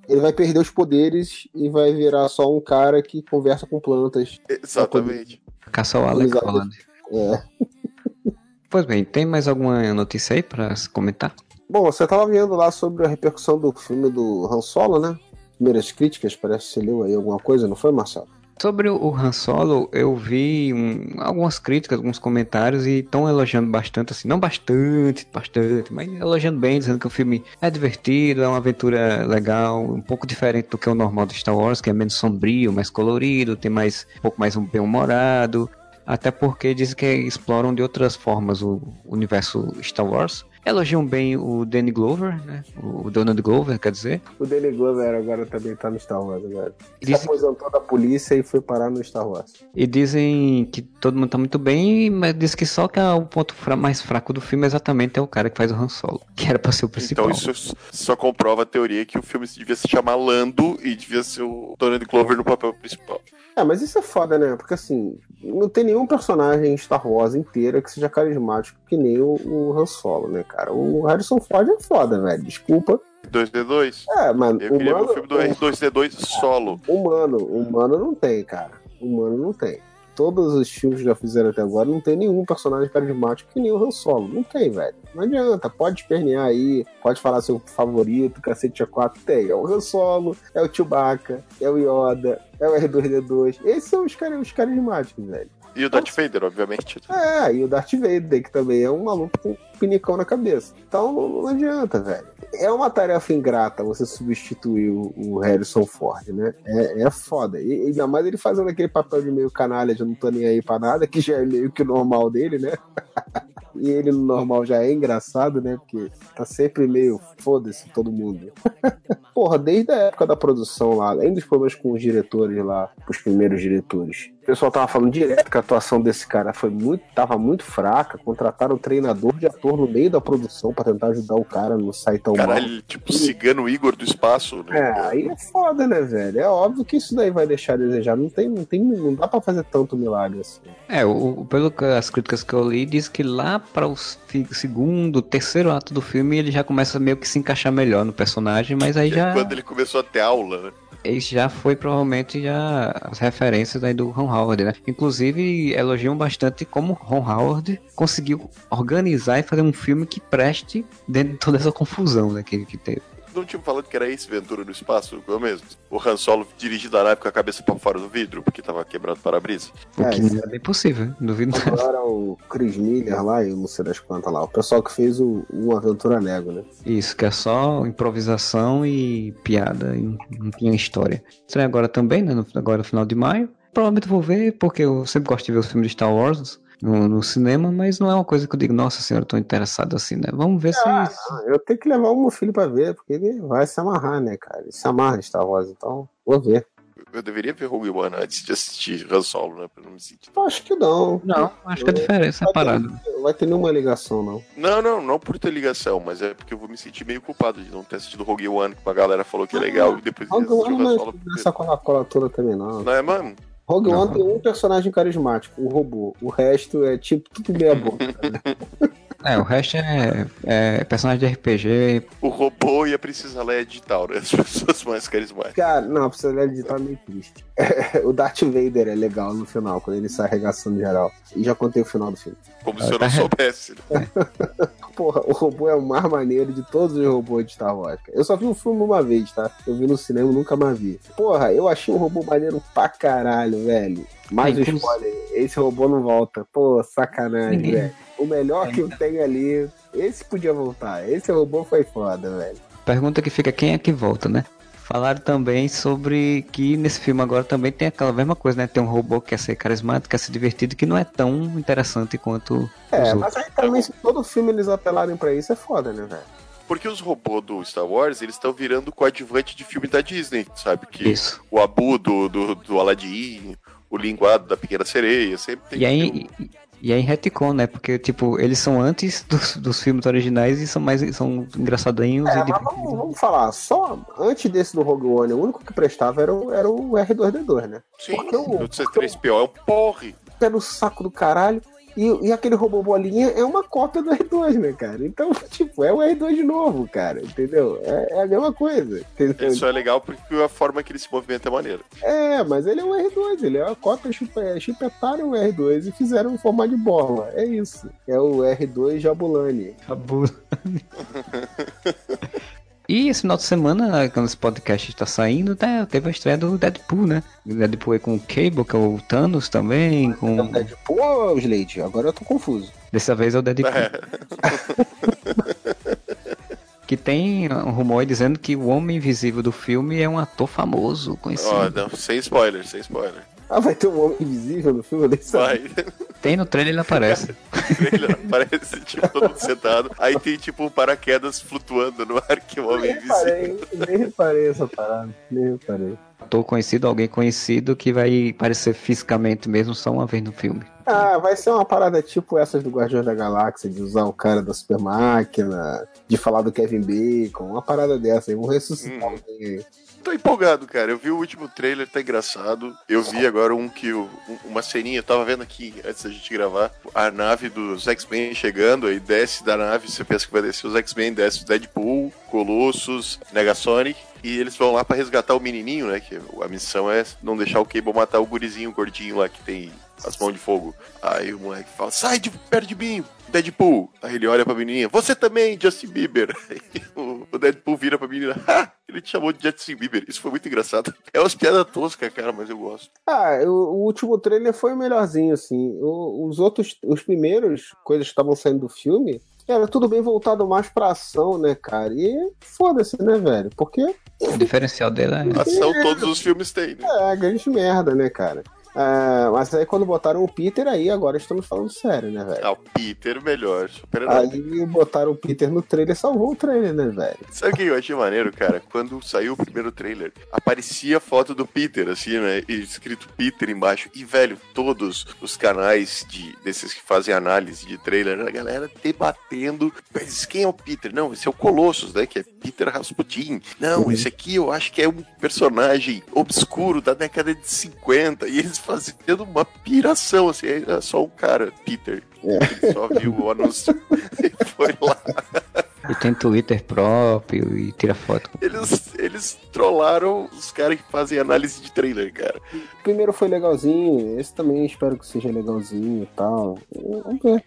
Ele vai perder os poderes e vai virar só um cara que conversa com plantas. Exatamente. Caça o Alec Exato. É. Pois bem, tem mais alguma notícia aí pra se comentar? Bom, você tava vendo lá sobre a repercussão do filme do Han Solo, né? Primeiras críticas, parece que você leu aí alguma coisa, não foi, Marcelo? Sobre o Han Solo, eu vi um- algumas críticas, alguns comentários e estão elogiando bastante, assim, não bastante, bastante, mas elogiando bem, dizendo que o filme é divertido, é uma aventura legal, um pouco diferente do que o normal do Star Wars, que é menos sombrio, mais colorido, tem mais um pouco mais um bem-humorado, até porque dizem que exploram de outras formas o universo Star Wars. Elogiam bem o Danny Glover, né? O Donald Glover, quer dizer. O Danny Glover agora também tá no Star Wars, agora. Se Dizem- aposentou da polícia e foi parar no Star Wars. E dizem que todo mundo tá muito bem, mas diz que só que é o ponto mais fraco do filme exatamente é o cara que faz o Han Solo, que era pra ser o principal. Então isso só comprova a teoria que o filme devia se chamar Lando e devia ser o Donald Glover no papel principal. É, mas isso é foda, né? Porque assim, não tem nenhum personagem em Star Wars inteira que seja carismático que nem o, o Han Solo, né, cara? O Harrison Ford é foda, velho. Desculpa. 2D2. É, mas Eu queria ver humano, o filme do R2D2 solo. humano, humano não tem, cara. Humano não tem. Todos os filmes que já fizeram até agora não tem nenhum personagem carismático que nem o Han Solo. Não tem, velho. Não adianta. Pode espernear aí, pode falar seu favorito, cacete A4. Tem. É o Han Solo, é o Chewbacca, é o Yoda, é o R2D2. Esses são os, car os carismáticos, velho. E o Darth Vader, obviamente. É, e o Darth Vader, que também é um maluco com um pinicão na cabeça. Então não, não adianta, velho. É uma tarefa ingrata você substituir o, o Harrison Ford, né? É, é foda. E ainda mais ele fazendo aquele papel de meio canalha, de não tô nem aí pra nada, que já é meio que o normal dele, né? E ele no normal já é engraçado, né? Porque tá sempre meio foda-se todo mundo. Porra, desde a época da produção lá, além dos problemas com os diretores lá, os primeiros diretores, pessoal tava falando direto que a atuação desse cara foi muito, tava muito fraca. Contrataram um treinador de ator no meio da produção pra tentar ajudar o cara a não sair tão mal. Caralho, tipo cigano Igor do espaço. Né? É, aí é foda, né, velho? É óbvio que isso daí vai deixar a desejar. Não tem, não tem, não dá pra fazer tanto milagre assim. É, o, pelo que as críticas que eu li, diz que lá para o segundo, terceiro ato do filme ele já começa meio que se encaixar melhor no personagem, mas aí já, Quando ele começou a ter aula, né? esse já foi provavelmente já as referências aí do Ron Howard, né? Inclusive elogiam bastante como Ron Howard conseguiu organizar e fazer um filme que preste dentro de toda essa confusão, né, que, que teve. Não tinha falado que era esse Ventura no espaço, eu mesmo. O Han Solo dirigido a nave com a cabeça pra fora do vidro, porque tava quebrado o para-brisa. O É, que não é bem possível, hein? duvido nada. Agora o Chris Miller lá e o não sei das quantas lá. O pessoal que fez o, o Aventura Lego, né? Isso, que é só improvisação e piada, e não tinha história. Estreia agora também, né? no- Agora no final de maio. Provavelmente vou ver, porque eu sempre gosto de ver os filmes de Star Wars no, no cinema, mas não é uma coisa que eu digo, nossa senhora, eu tô interessado assim, né? Vamos ver Ah, se. não, eu tenho que levar o meu filho pra ver, porque ele vai se amarrar, né, cara? Ele se amarra em Star Wars, então vou ver. Eu deveria ver Rogue One antes de assistir Han Solo, né? Pra não me sentir. Acho que não. Não, acho que a diferença é separado. Não vai ter nenhuma ligação, não. Não, não, não por ter ligação, mas é porque eu vou me sentir meio culpado de não ter assistido Rogue One, que a galera falou que é legal, e depois Rogue assistiu One não Solo. é essa Coca-Cola toda também, não. Não é, mano? Rogue Não. One tem um personagem carismático, o robô. O resto é tipo tudo meia boca. É, o resto é, é personagem de RPG. O robô e a Princesa Leia digital, né? As pessoas mais carismáticas. Cara, não, a personalidade digital é meio triste. o Darth Vader é legal no final, quando ele sai arregaçando geral. E já contei o final do filme. Como se eu tá não soubesse. Né? Porra, o robô é o mais maneiro de todos os robôs de Star Wars. Eu só vi o filme uma vez, tá? Eu vi no cinema e nunca mais vi. Porra, eu achei o robô maneiro pra caralho, velho. Mais um É, spoiler, esse robô não volta. Pô, sacanagem, Ninguém- velho. O melhor que eu tenho ali, esse podia voltar. Esse robô foi foda, velho. Pergunta que fica quem é que volta, né? Falaram também sobre que nesse filme agora também tem aquela mesma coisa, né? Tem um robô que quer ser carismático, quer ser divertido, que não é tão interessante quanto É, os mas aí também, se todo filme eles apelarem pra isso, é foda, né, velho? Porque os robôs do Star Wars, eles estão virando coadjuvante de filme da Disney, sabe? Que Isso. o Abu do, do, do Aladdin, o linguado da Pequena Sereia, sempre tem E aí, filme. E, e aí retcon, né? Porque, tipo, eles são antes dos, dos filmes originais e são mais são engraçadinhos É, e mas divertidos. vamos, vamos falar, só antes desse do Rogue One, o único que prestava era o, era o R2D2, né? Sim, porque o- o C3PO é um porre. Pé no saco do caralho. E, e aquele robô bolinha é uma cópia do R2, né, cara? Então, tipo, é o R2 de novo, cara, entendeu? É, é a mesma coisa, entendeu? Isso é legal porque a forma que ele se movimenta é maneira. É, mas ele é um R2, ele é uma cópia, chupetaram o R2 e fizeram em forma de bola. É isso. É o R2 Jabulani. Acabou. E esse final de semana, quando esse podcast está saindo, tá, teve a estreia do Deadpool, né? O Deadpool aí com o Cable, que é o Thanos também, É o com... Deadpool ou o Slade? Agora eu tô confuso. Dessa vez é o Deadpool. É. Que tem um rumor aí dizendo que o Homem Invisível do filme é um ator famoso, conhecido. Ó, não, sem spoiler, sem spoiler. Ah, vai ter um homem invisível no filme? Eu nem sabia. Vai. Tem no trailer ele aparece. Ele aparece, tipo, todo sentado. Aí tem, tipo, paraquedas flutuando no ar que o homem Nem reparei, nem reparei essa parada. Nem reparei. ator conhecido, alguém conhecido que vai aparecer fisicamente mesmo só uma vez no filme. Ah, vai ser uma parada tipo essas do Guardiões da Galáxia, de usar o cara da super máquina, de falar do Kevin Bacon, uma parada dessa aí, vão ressuscitar Hum. alguém. Tô empolgado, cara. Eu vi o último trailer, tá engraçado. Eu vi agora um que. o- um- Uma ceninha, eu tava vendo aqui antes da gente gravar. A nave dos X-Men chegando, aí desce da nave, você pensa que vai descer os X-Men, desce o Deadpool, Colossus, Negasonic. E eles vão lá pra resgatar o menininho, né? Que a missão é não deixar o Cable matar o gurizinho gordinho lá que tem as mãos de fogo. Aí o moleque fala: sai de perto de mim, Deadpool. Aí ele olha pra menininha: você também, Justin Bieber. Aí o Deadpool vira pra menina: ha! Ele te chamou de Justin Bieber. Isso foi muito engraçado. É umas piadas toscas, cara, mas eu gosto. Ah, o, o último trailer foi o melhorzinho, assim. O- os outros, os primeiros coisas que estavam saindo do filme, era tudo bem voltado mais pra ação, né, cara? E foda-se, né, velho? Porque O diferencial dele é. Ação todos os filmes têm, né? é grande merda, né, cara? Ah, mas aí quando botaram o Peter, aí agora estamos falando sério, né, velho? Ah, o Peter, melhor. Super-herói. Aí botaram o Peter no trailer, salvou o trailer, né, velho? Sabe o que eu achei maneiro, cara? Quando saiu o primeiro trailer, aparecia a foto do Peter, assim, né? E escrito Peter embaixo. E, velho, todos os canais de, desses que fazem análise de trailer, a galera debatendo. Mas quem é o Peter? Não, esse é o Colossus, né? Que é Peter Rasputin. Não, esse aqui eu acho que é um personagem obscuro da década de 50. E eles fazendo uma piração, assim. É só um cara, Peter. Ele só viu o anúncio e foi lá. E tem Twitter próprio e tira foto. Eles, eles trollaram os caras que fazem análise de trailer, cara. O primeiro foi legalzinho, esse também espero que seja legalzinho e tal. Vamos ver.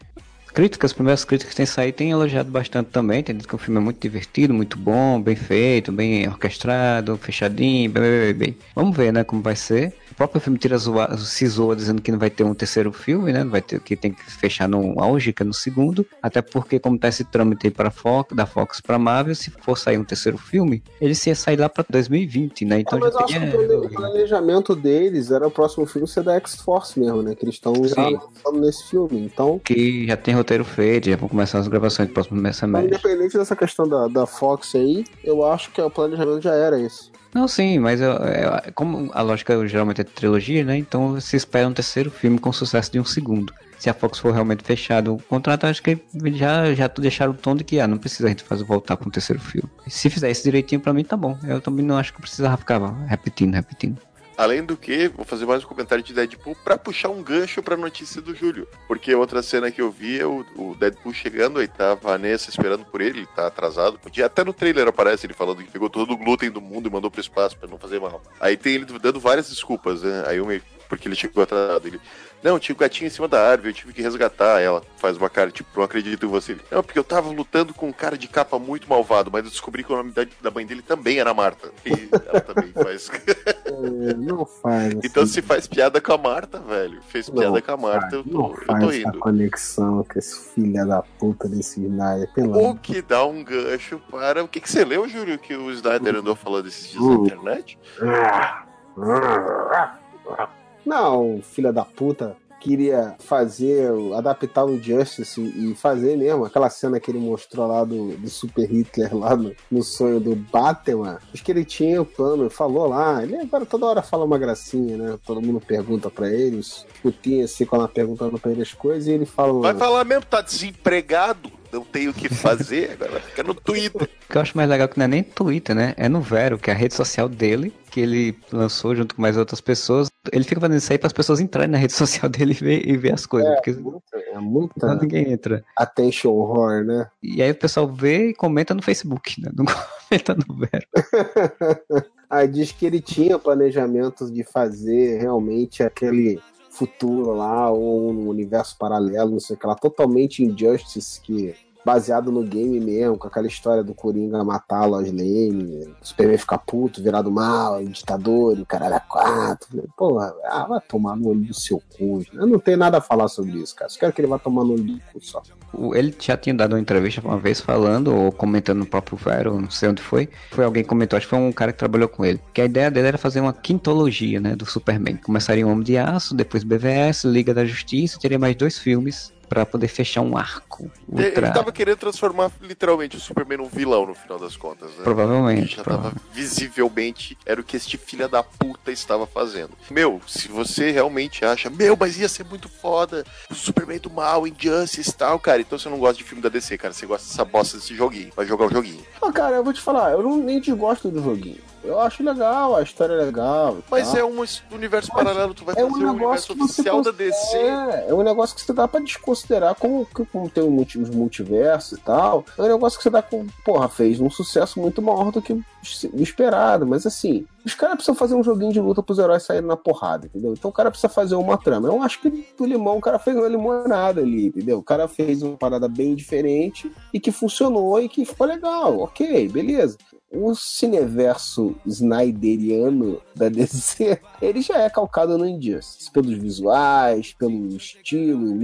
Críticas, as primeiras críticas que tem saído têm elogiado bastante também. Tem dito que o filme é muito divertido, muito bom, bem feito, bem orquestrado, fechadinho, bem, bem, bem, bem. Vamos ver, né, como vai ser. O próprio filme tira zoa, se zoa dizendo que não vai ter um terceiro filme, né? Não vai ter, que tem que fechar no auge, que é no segundo. Até porque, como tá esse trâmite aí para Fox, da Fox pra Marvel, se for sair um terceiro filme, eles iam sair lá pra 2020, né? Então Ah, já que teria o planejamento deles era o próximo filme ser da X-Force mesmo, né? Que eles estão lançando nesse filme. Então, que já tem roteiro feito, já vão começar as gravações do próximo Mas semestre. independente dessa questão da, da Fox aí, eu acho que o planejamento já era esse. Não, sim, mas eu- eu- como a lógica geralmente é trilogia, né? Então se espera um terceiro filme com sucesso de um segundo. Se a Fox for realmente fechado o contrato, acho que já, já deixaram o tom de que ah, não precisa a gente fazer voltar para um terceiro filme. Se fizer isso direitinho, pra mim tá bom. Eu também não acho que precisava ficar repetindo, repetindo. Além do que, vou fazer mais um comentário de Deadpool pra puxar um gancho pra notícia do Júlio. Porque outra cena que eu vi é o, o Deadpool chegando, aí tá a Vanessa esperando por ele, ele tá atrasado. Até no trailer aparece ele falando que pegou todo o glúten do mundo e mandou pro espaço pra não fazer mal. Aí tem ele dando várias desculpas, né? Aí uma, porque ele chegou atrasado. Ele, não, tinha o gatinho em cima da árvore, eu tive que resgatar. Ela faz uma cara, tipo, não acredito em você. Não, porque eu tava lutando com um cara de capa muito malvado, mas eu descobri que o nome da, da mãe dele também era Marta. E ela também faz. É, não faz. Então assim. se faz piada com a Marta, velho. Fez Não piada com a Marta, eu tô, eu tô essa rindo. conexão com esse filho da puta desse Snyder, pelo O que dá um gancho para. O que, que você leu, Júlio, que o Snyder andou falando esses dias na internet? Não, filha da puta queria fazer, adaptar o Justice e fazer mesmo aquela cena que ele mostrou lá do, do Super Hitler lá no, no sonho do Batman. Acho que ele tinha o plano, falou lá. Ele agora toda hora fala uma gracinha, né? Todo mundo pergunta pra ele, os putinhos assim, quando ela perguntando pra ele as coisas, e ele fala. Vai falar mesmo, tá desempregado, não tem o que fazer, agora fica no Twitter. O que eu acho mais legal que não é nem Twitter, né? É no Vero, que é a rede social dele, que ele lançou junto com mais outras pessoas. Ele fica fazendo isso aí para as pessoas entrarem na rede social dele e ver, e ver as coisas, É, porque muita, é muita senão ninguém entra. attention horror, né? E aí o pessoal vê e comenta no Facebook, né? Não comenta no Vero. Aí diz que ele tinha planejamento de fazer realmente aquele futuro lá, ou um universo paralelo, não sei o que lá, totalmente injustice, que baseado no game mesmo, com aquela história do Coringa matar a Lois Lane, Superman ficar puto, virar do mal, ditador, o caralho a quatro. Porra, ah, vai tomar no olho do seu cu. Eu não tenho nada a falar sobre isso, cara. Só quero que ele vá tomar no olho do cu só. Ele já tinha dado uma entrevista uma vez falando, ou comentando no próprio Vero, não sei onde foi. Foi alguém que comentou, acho que foi um cara que trabalhou com ele. Que a ideia dele era fazer uma quintologia, né, do Superman. Começaria o Homem de Aço, depois BVS, Liga da Justiça, teria mais dois filmes pra poder fechar um arco. Ele, Ultra... ele tava querendo transformar literalmente o Superman num vilão no final das contas, né? Provavelmente. Já prova- tava visivelmente era o que este filho da puta estava fazendo. Meu, se você realmente acha, meu, mas ia ser muito foda, o Superman do mal, Injustice e tal, cara, então você não gosta de filme da DC, cara, você gosta dessa bosta desse joguinho, vai jogar o joguinho. Mas, cara, eu vou te falar, eu não, nem desgosto do joguinho. Eu acho legal, a história é legal. Mas tal. é um universo paralelo, tu vai é fazer um o negócio universo oficial da DC. É, é um negócio que você dá pra desconsiderar como, como tem um os multiversos e tal. É um negócio que você dá com. Porra, fez um sucesso muito maior do que o esperado. Mas assim, os caras precisam fazer um joguinho de luta pros heróis saírem na porrada, entendeu? Então o cara precisa fazer uma trama. Eu acho que do limão o cara fez uma limonada ali, entendeu? O cara fez uma parada bem diferente e que funcionou e que ficou legal. Ok, beleza o cineverso snyderiano da DC, ele já é calcado no Injustice, pelos visuais, pelo estilo, um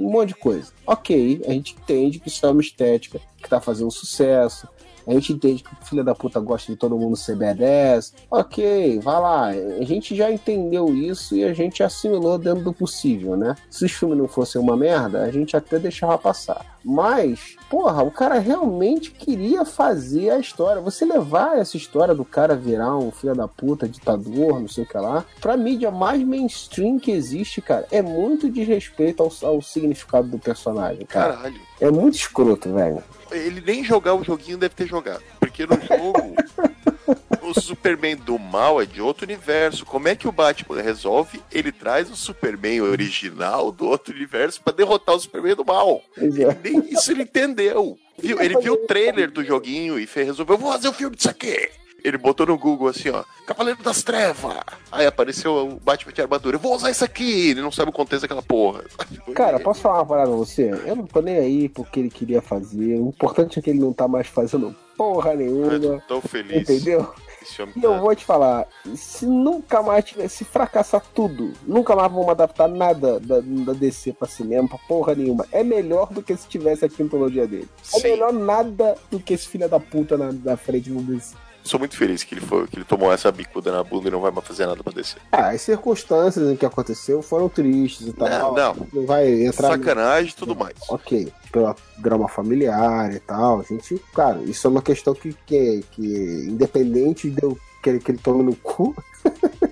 monte, de coisa. Ok, a gente entende que isso é uma estética que tá fazendo sucesso, a gente entende que o filho da puta gosta de todo mundo ser B10. Ok, vai lá. A gente já entendeu isso e a gente assimilou dentro do possível, né? Se os filmes não fossem uma merda, a gente até deixava passar. Mas, porra, o cara realmente queria fazer a história. Você levar essa história do cara virar um filho da puta, ditador, não sei o que lá, pra mídia mais mainstream que existe, cara, é muito desrespeito ao, ao significado do personagem, cara. Caralho. É muito escroto, velho. Ele nem jogar o joguinho deve ter jogado. Porque no jogo, o Superman do mal é de outro universo. Como é que o Batman resolve? Ele traz o Superman original do outro universo pra derrotar o Superman do mal. Pois é. Nem isso ele entendeu. Viu? Ele viu o trailer do joguinho e fez, resolveu, vou fazer o filme disso aqui. Ele botou no Google assim, ó, Cavaleiro das Trevas. Aí apareceu o Batman de armadura. Eu vou usar isso aqui. Ele não sabe o contexto daquela porra. Cara, posso falar uma parada pra você? Eu não tô nem aí porque ele queria fazer. O importante é que ele não tá mais fazendo porra Eu nenhuma. tô tão feliz. Entendeu? E eu tá- vou te falar, se nunca mais tiver, se fracassar tudo, nunca mais vão adaptar nada da, da DC pra cinema, pra porra nenhuma. É melhor do que se tivesse a quintologia dele. É Sim. melhor nada do que esse filho da puta na, na frente do DC. Sou muito feliz que ele, foi, que ele tomou essa bicuda na bunda e não vai mais fazer nada pra descer. Ah, as circunstâncias em que aconteceu foram tristes e tal. Não, não. Não vai entrar. Sacanagem e tudo mais. Ok, pela drama familiar e tal. A gente, cara, isso é uma questão que, que, que independente de eu querer que ele tome no cu,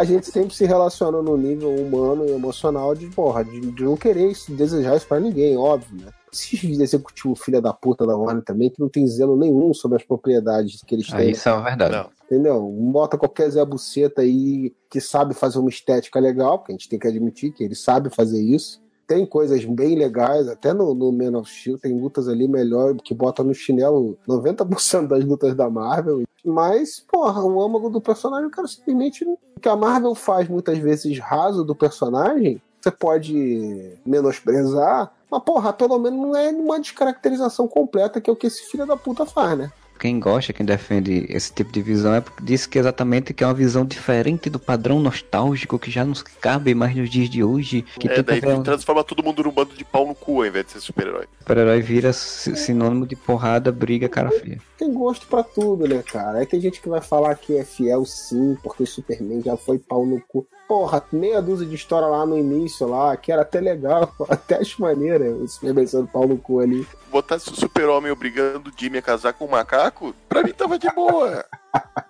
a gente sempre se relaciona no nível humano e emocional de, porra, de, de não querer isso, desejar isso pra ninguém, óbvio, né? Esse executivo filha da puta da Warner também, que não tem zelo nenhum sobre as propriedades que eles têm. Aí isso é uma verdade. Não. Entendeu? Bota qualquer Zé Buceta aí que sabe fazer uma estética legal, porque a gente tem que admitir que ele sabe fazer isso. Tem coisas bem legais, até no, no Man of Steel tem lutas ali melhor que bota no chinelo 90% das lutas da Marvel. Mas, porra, o âmago do personagem, o cara simplesmente. Que a Marvel faz muitas vezes raso do personagem, você pode menosprezar, mas, porra, pelo menos não é uma descaracterização completa que é o que esse filho da puta faz, né? Quem gosta, quem defende esse tipo de visão é porque diz que exatamente que é uma visão diferente do padrão nostálgico que já nos cabe mais nos dias de hoje. Que é, daí ver transforma todo mundo num bando de pau no cu ao invés de ser super-herói. super-herói vira si- sinônimo de porrada, briga, cara feia. tem gosto pra tudo, né, cara? Aí tem gente que vai falar que é fiel sim, porque o Superman já foi pau no cu. Porra, meia dúzia de história lá no início, lá, que era até legal, até acho maneira o Superman sendo pau no cu ali. Botasse o super-homem obrigando o Jimmy a casar com um macaco, pra mim tava de boa.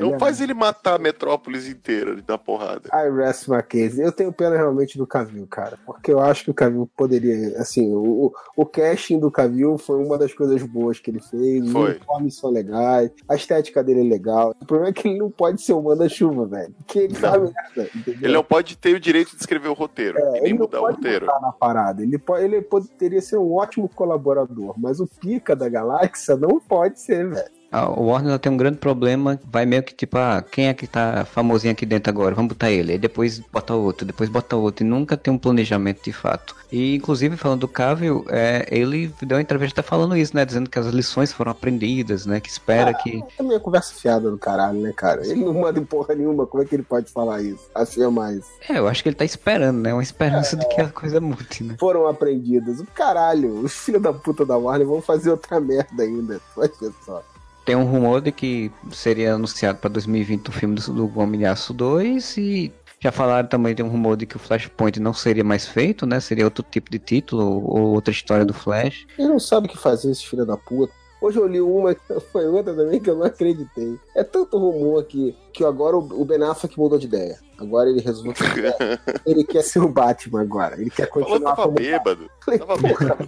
Não faz ele matar a metrópolis inteira de dar porrada. I rest my case. Eu tenho pena realmente do Cavill, cara. Porque eu acho que o Cavill poderia. Assim, o, o casting do Cavill foi uma das coisas boas que ele fez. Foi. Os uniformes são legais. A estética dele é legal. O problema é que ele não pode ser o manda-chuva, velho. Porque ele Não. faz merda, entendeu? Ele não pode ter o direito de escrever o roteiro, nem É, não mudar o roteiro. na parada. Ele, pode, ele poderia ser um ótimo colaborador, mas o pica da galáxia não pode ser, velho. A Warner ela tem um grande problema, vai meio que tipo, ah, quem é que tá famosinho aqui dentro agora? Vamos botar ele. Aí depois bota outro, depois bota outro. E nunca tem um planejamento de fato. E inclusive falando do Cavill, é, ele deu uma entrevista falando isso, né? Dizendo que as lições foram aprendidas, né? Que espera que. Também é conversa fiada do caralho, né, cara? Ele não manda em porra nenhuma, como é que ele pode falar isso? Assim é mais. É, eu acho que ele tá esperando, né? Uma esperança de que a coisa mude, né? Foram aprendidas. O caralho, os filhos da puta da Warner vão fazer outra merda ainda. Vai ver só. Tem um rumor de que seria anunciado para 2020 o filme do, do Homem de Aço 2 e já falaram também de um rumor de que o Flashpoint não seria mais feito, né? Seria outro tipo de título ou outra história do Flash. Ele não sabe o que fazer, esse filho da puta. Hoje eu li uma, foi outra também que eu não acreditei. É tanto rumor aqui que agora o Ben Affleck mudou de ideia. Agora ele resolveu ele quer ser o Batman agora. Ele quer Falou continuar tava como bêbado. Falei, Tava bêbado.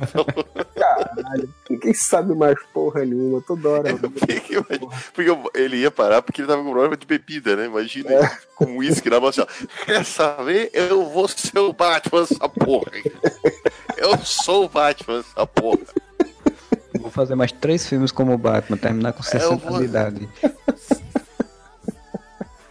caralho. Ninguém sabe mais porra nenhuma. Toda hora. Porque, ele ia parar porque ele tava com problema de bebida, né? Imagina, É. com uísque na mão assim. Quer saber? Eu vou ser o Batman, essa porra. Eu sou o Batman, essa porra. Vou fazer mais três filmes como o Batman, terminar com 60 eu vou- de idade.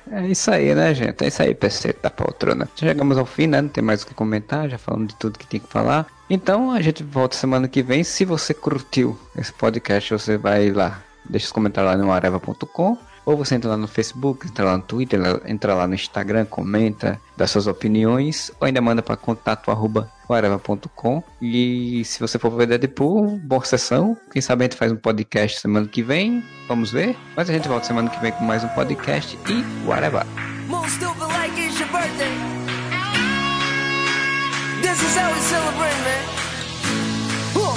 É isso aí, né, gente? É isso aí, PC da poltrona. Chegamos ao fim, né? Não tem mais o que comentar, já falamos de tudo que tinha que falar. Então a gente volta semana que vem. Se você curtiu esse podcast, você vai lá, deixa os comentários lá no areva.com. Ou você entra lá no Facebook, entra lá no Twitter, entra lá no Instagram, comenta, dá suas opiniões, ou ainda manda para contato arroba areva.com. E se você for ver Deadpool, boa sessão. Quem sabe a gente faz um podcast semana que vem, vamos ver. Mas a gente volta semana que vem com mais um podcast e whatever. Move stupid like it's your birthday. This is how we celebrate, man. Huh.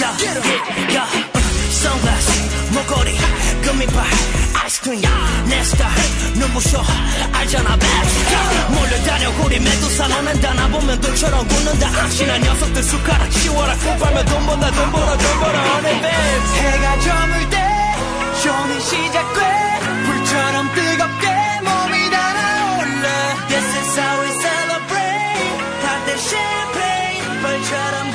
Yeah, yeah, yeah. Uh, sunglasses, 목걸이, 금이발 아이스크림. 내스타 눈부셔 알잖아 백 몰려다녀 우리 메두사. 너는 다나 보면 돌처럼 굳는다. 악신한 녀석들 숟가락 치워라. 코발면 돈 번다 돈 벌어 돈 벌어 어느 백 해가 저물 때 쇼는 시작돼. 불처럼 뜨겁게 몸이 달아올라. This is how we celebrate. 다들 샴페인 벌처럼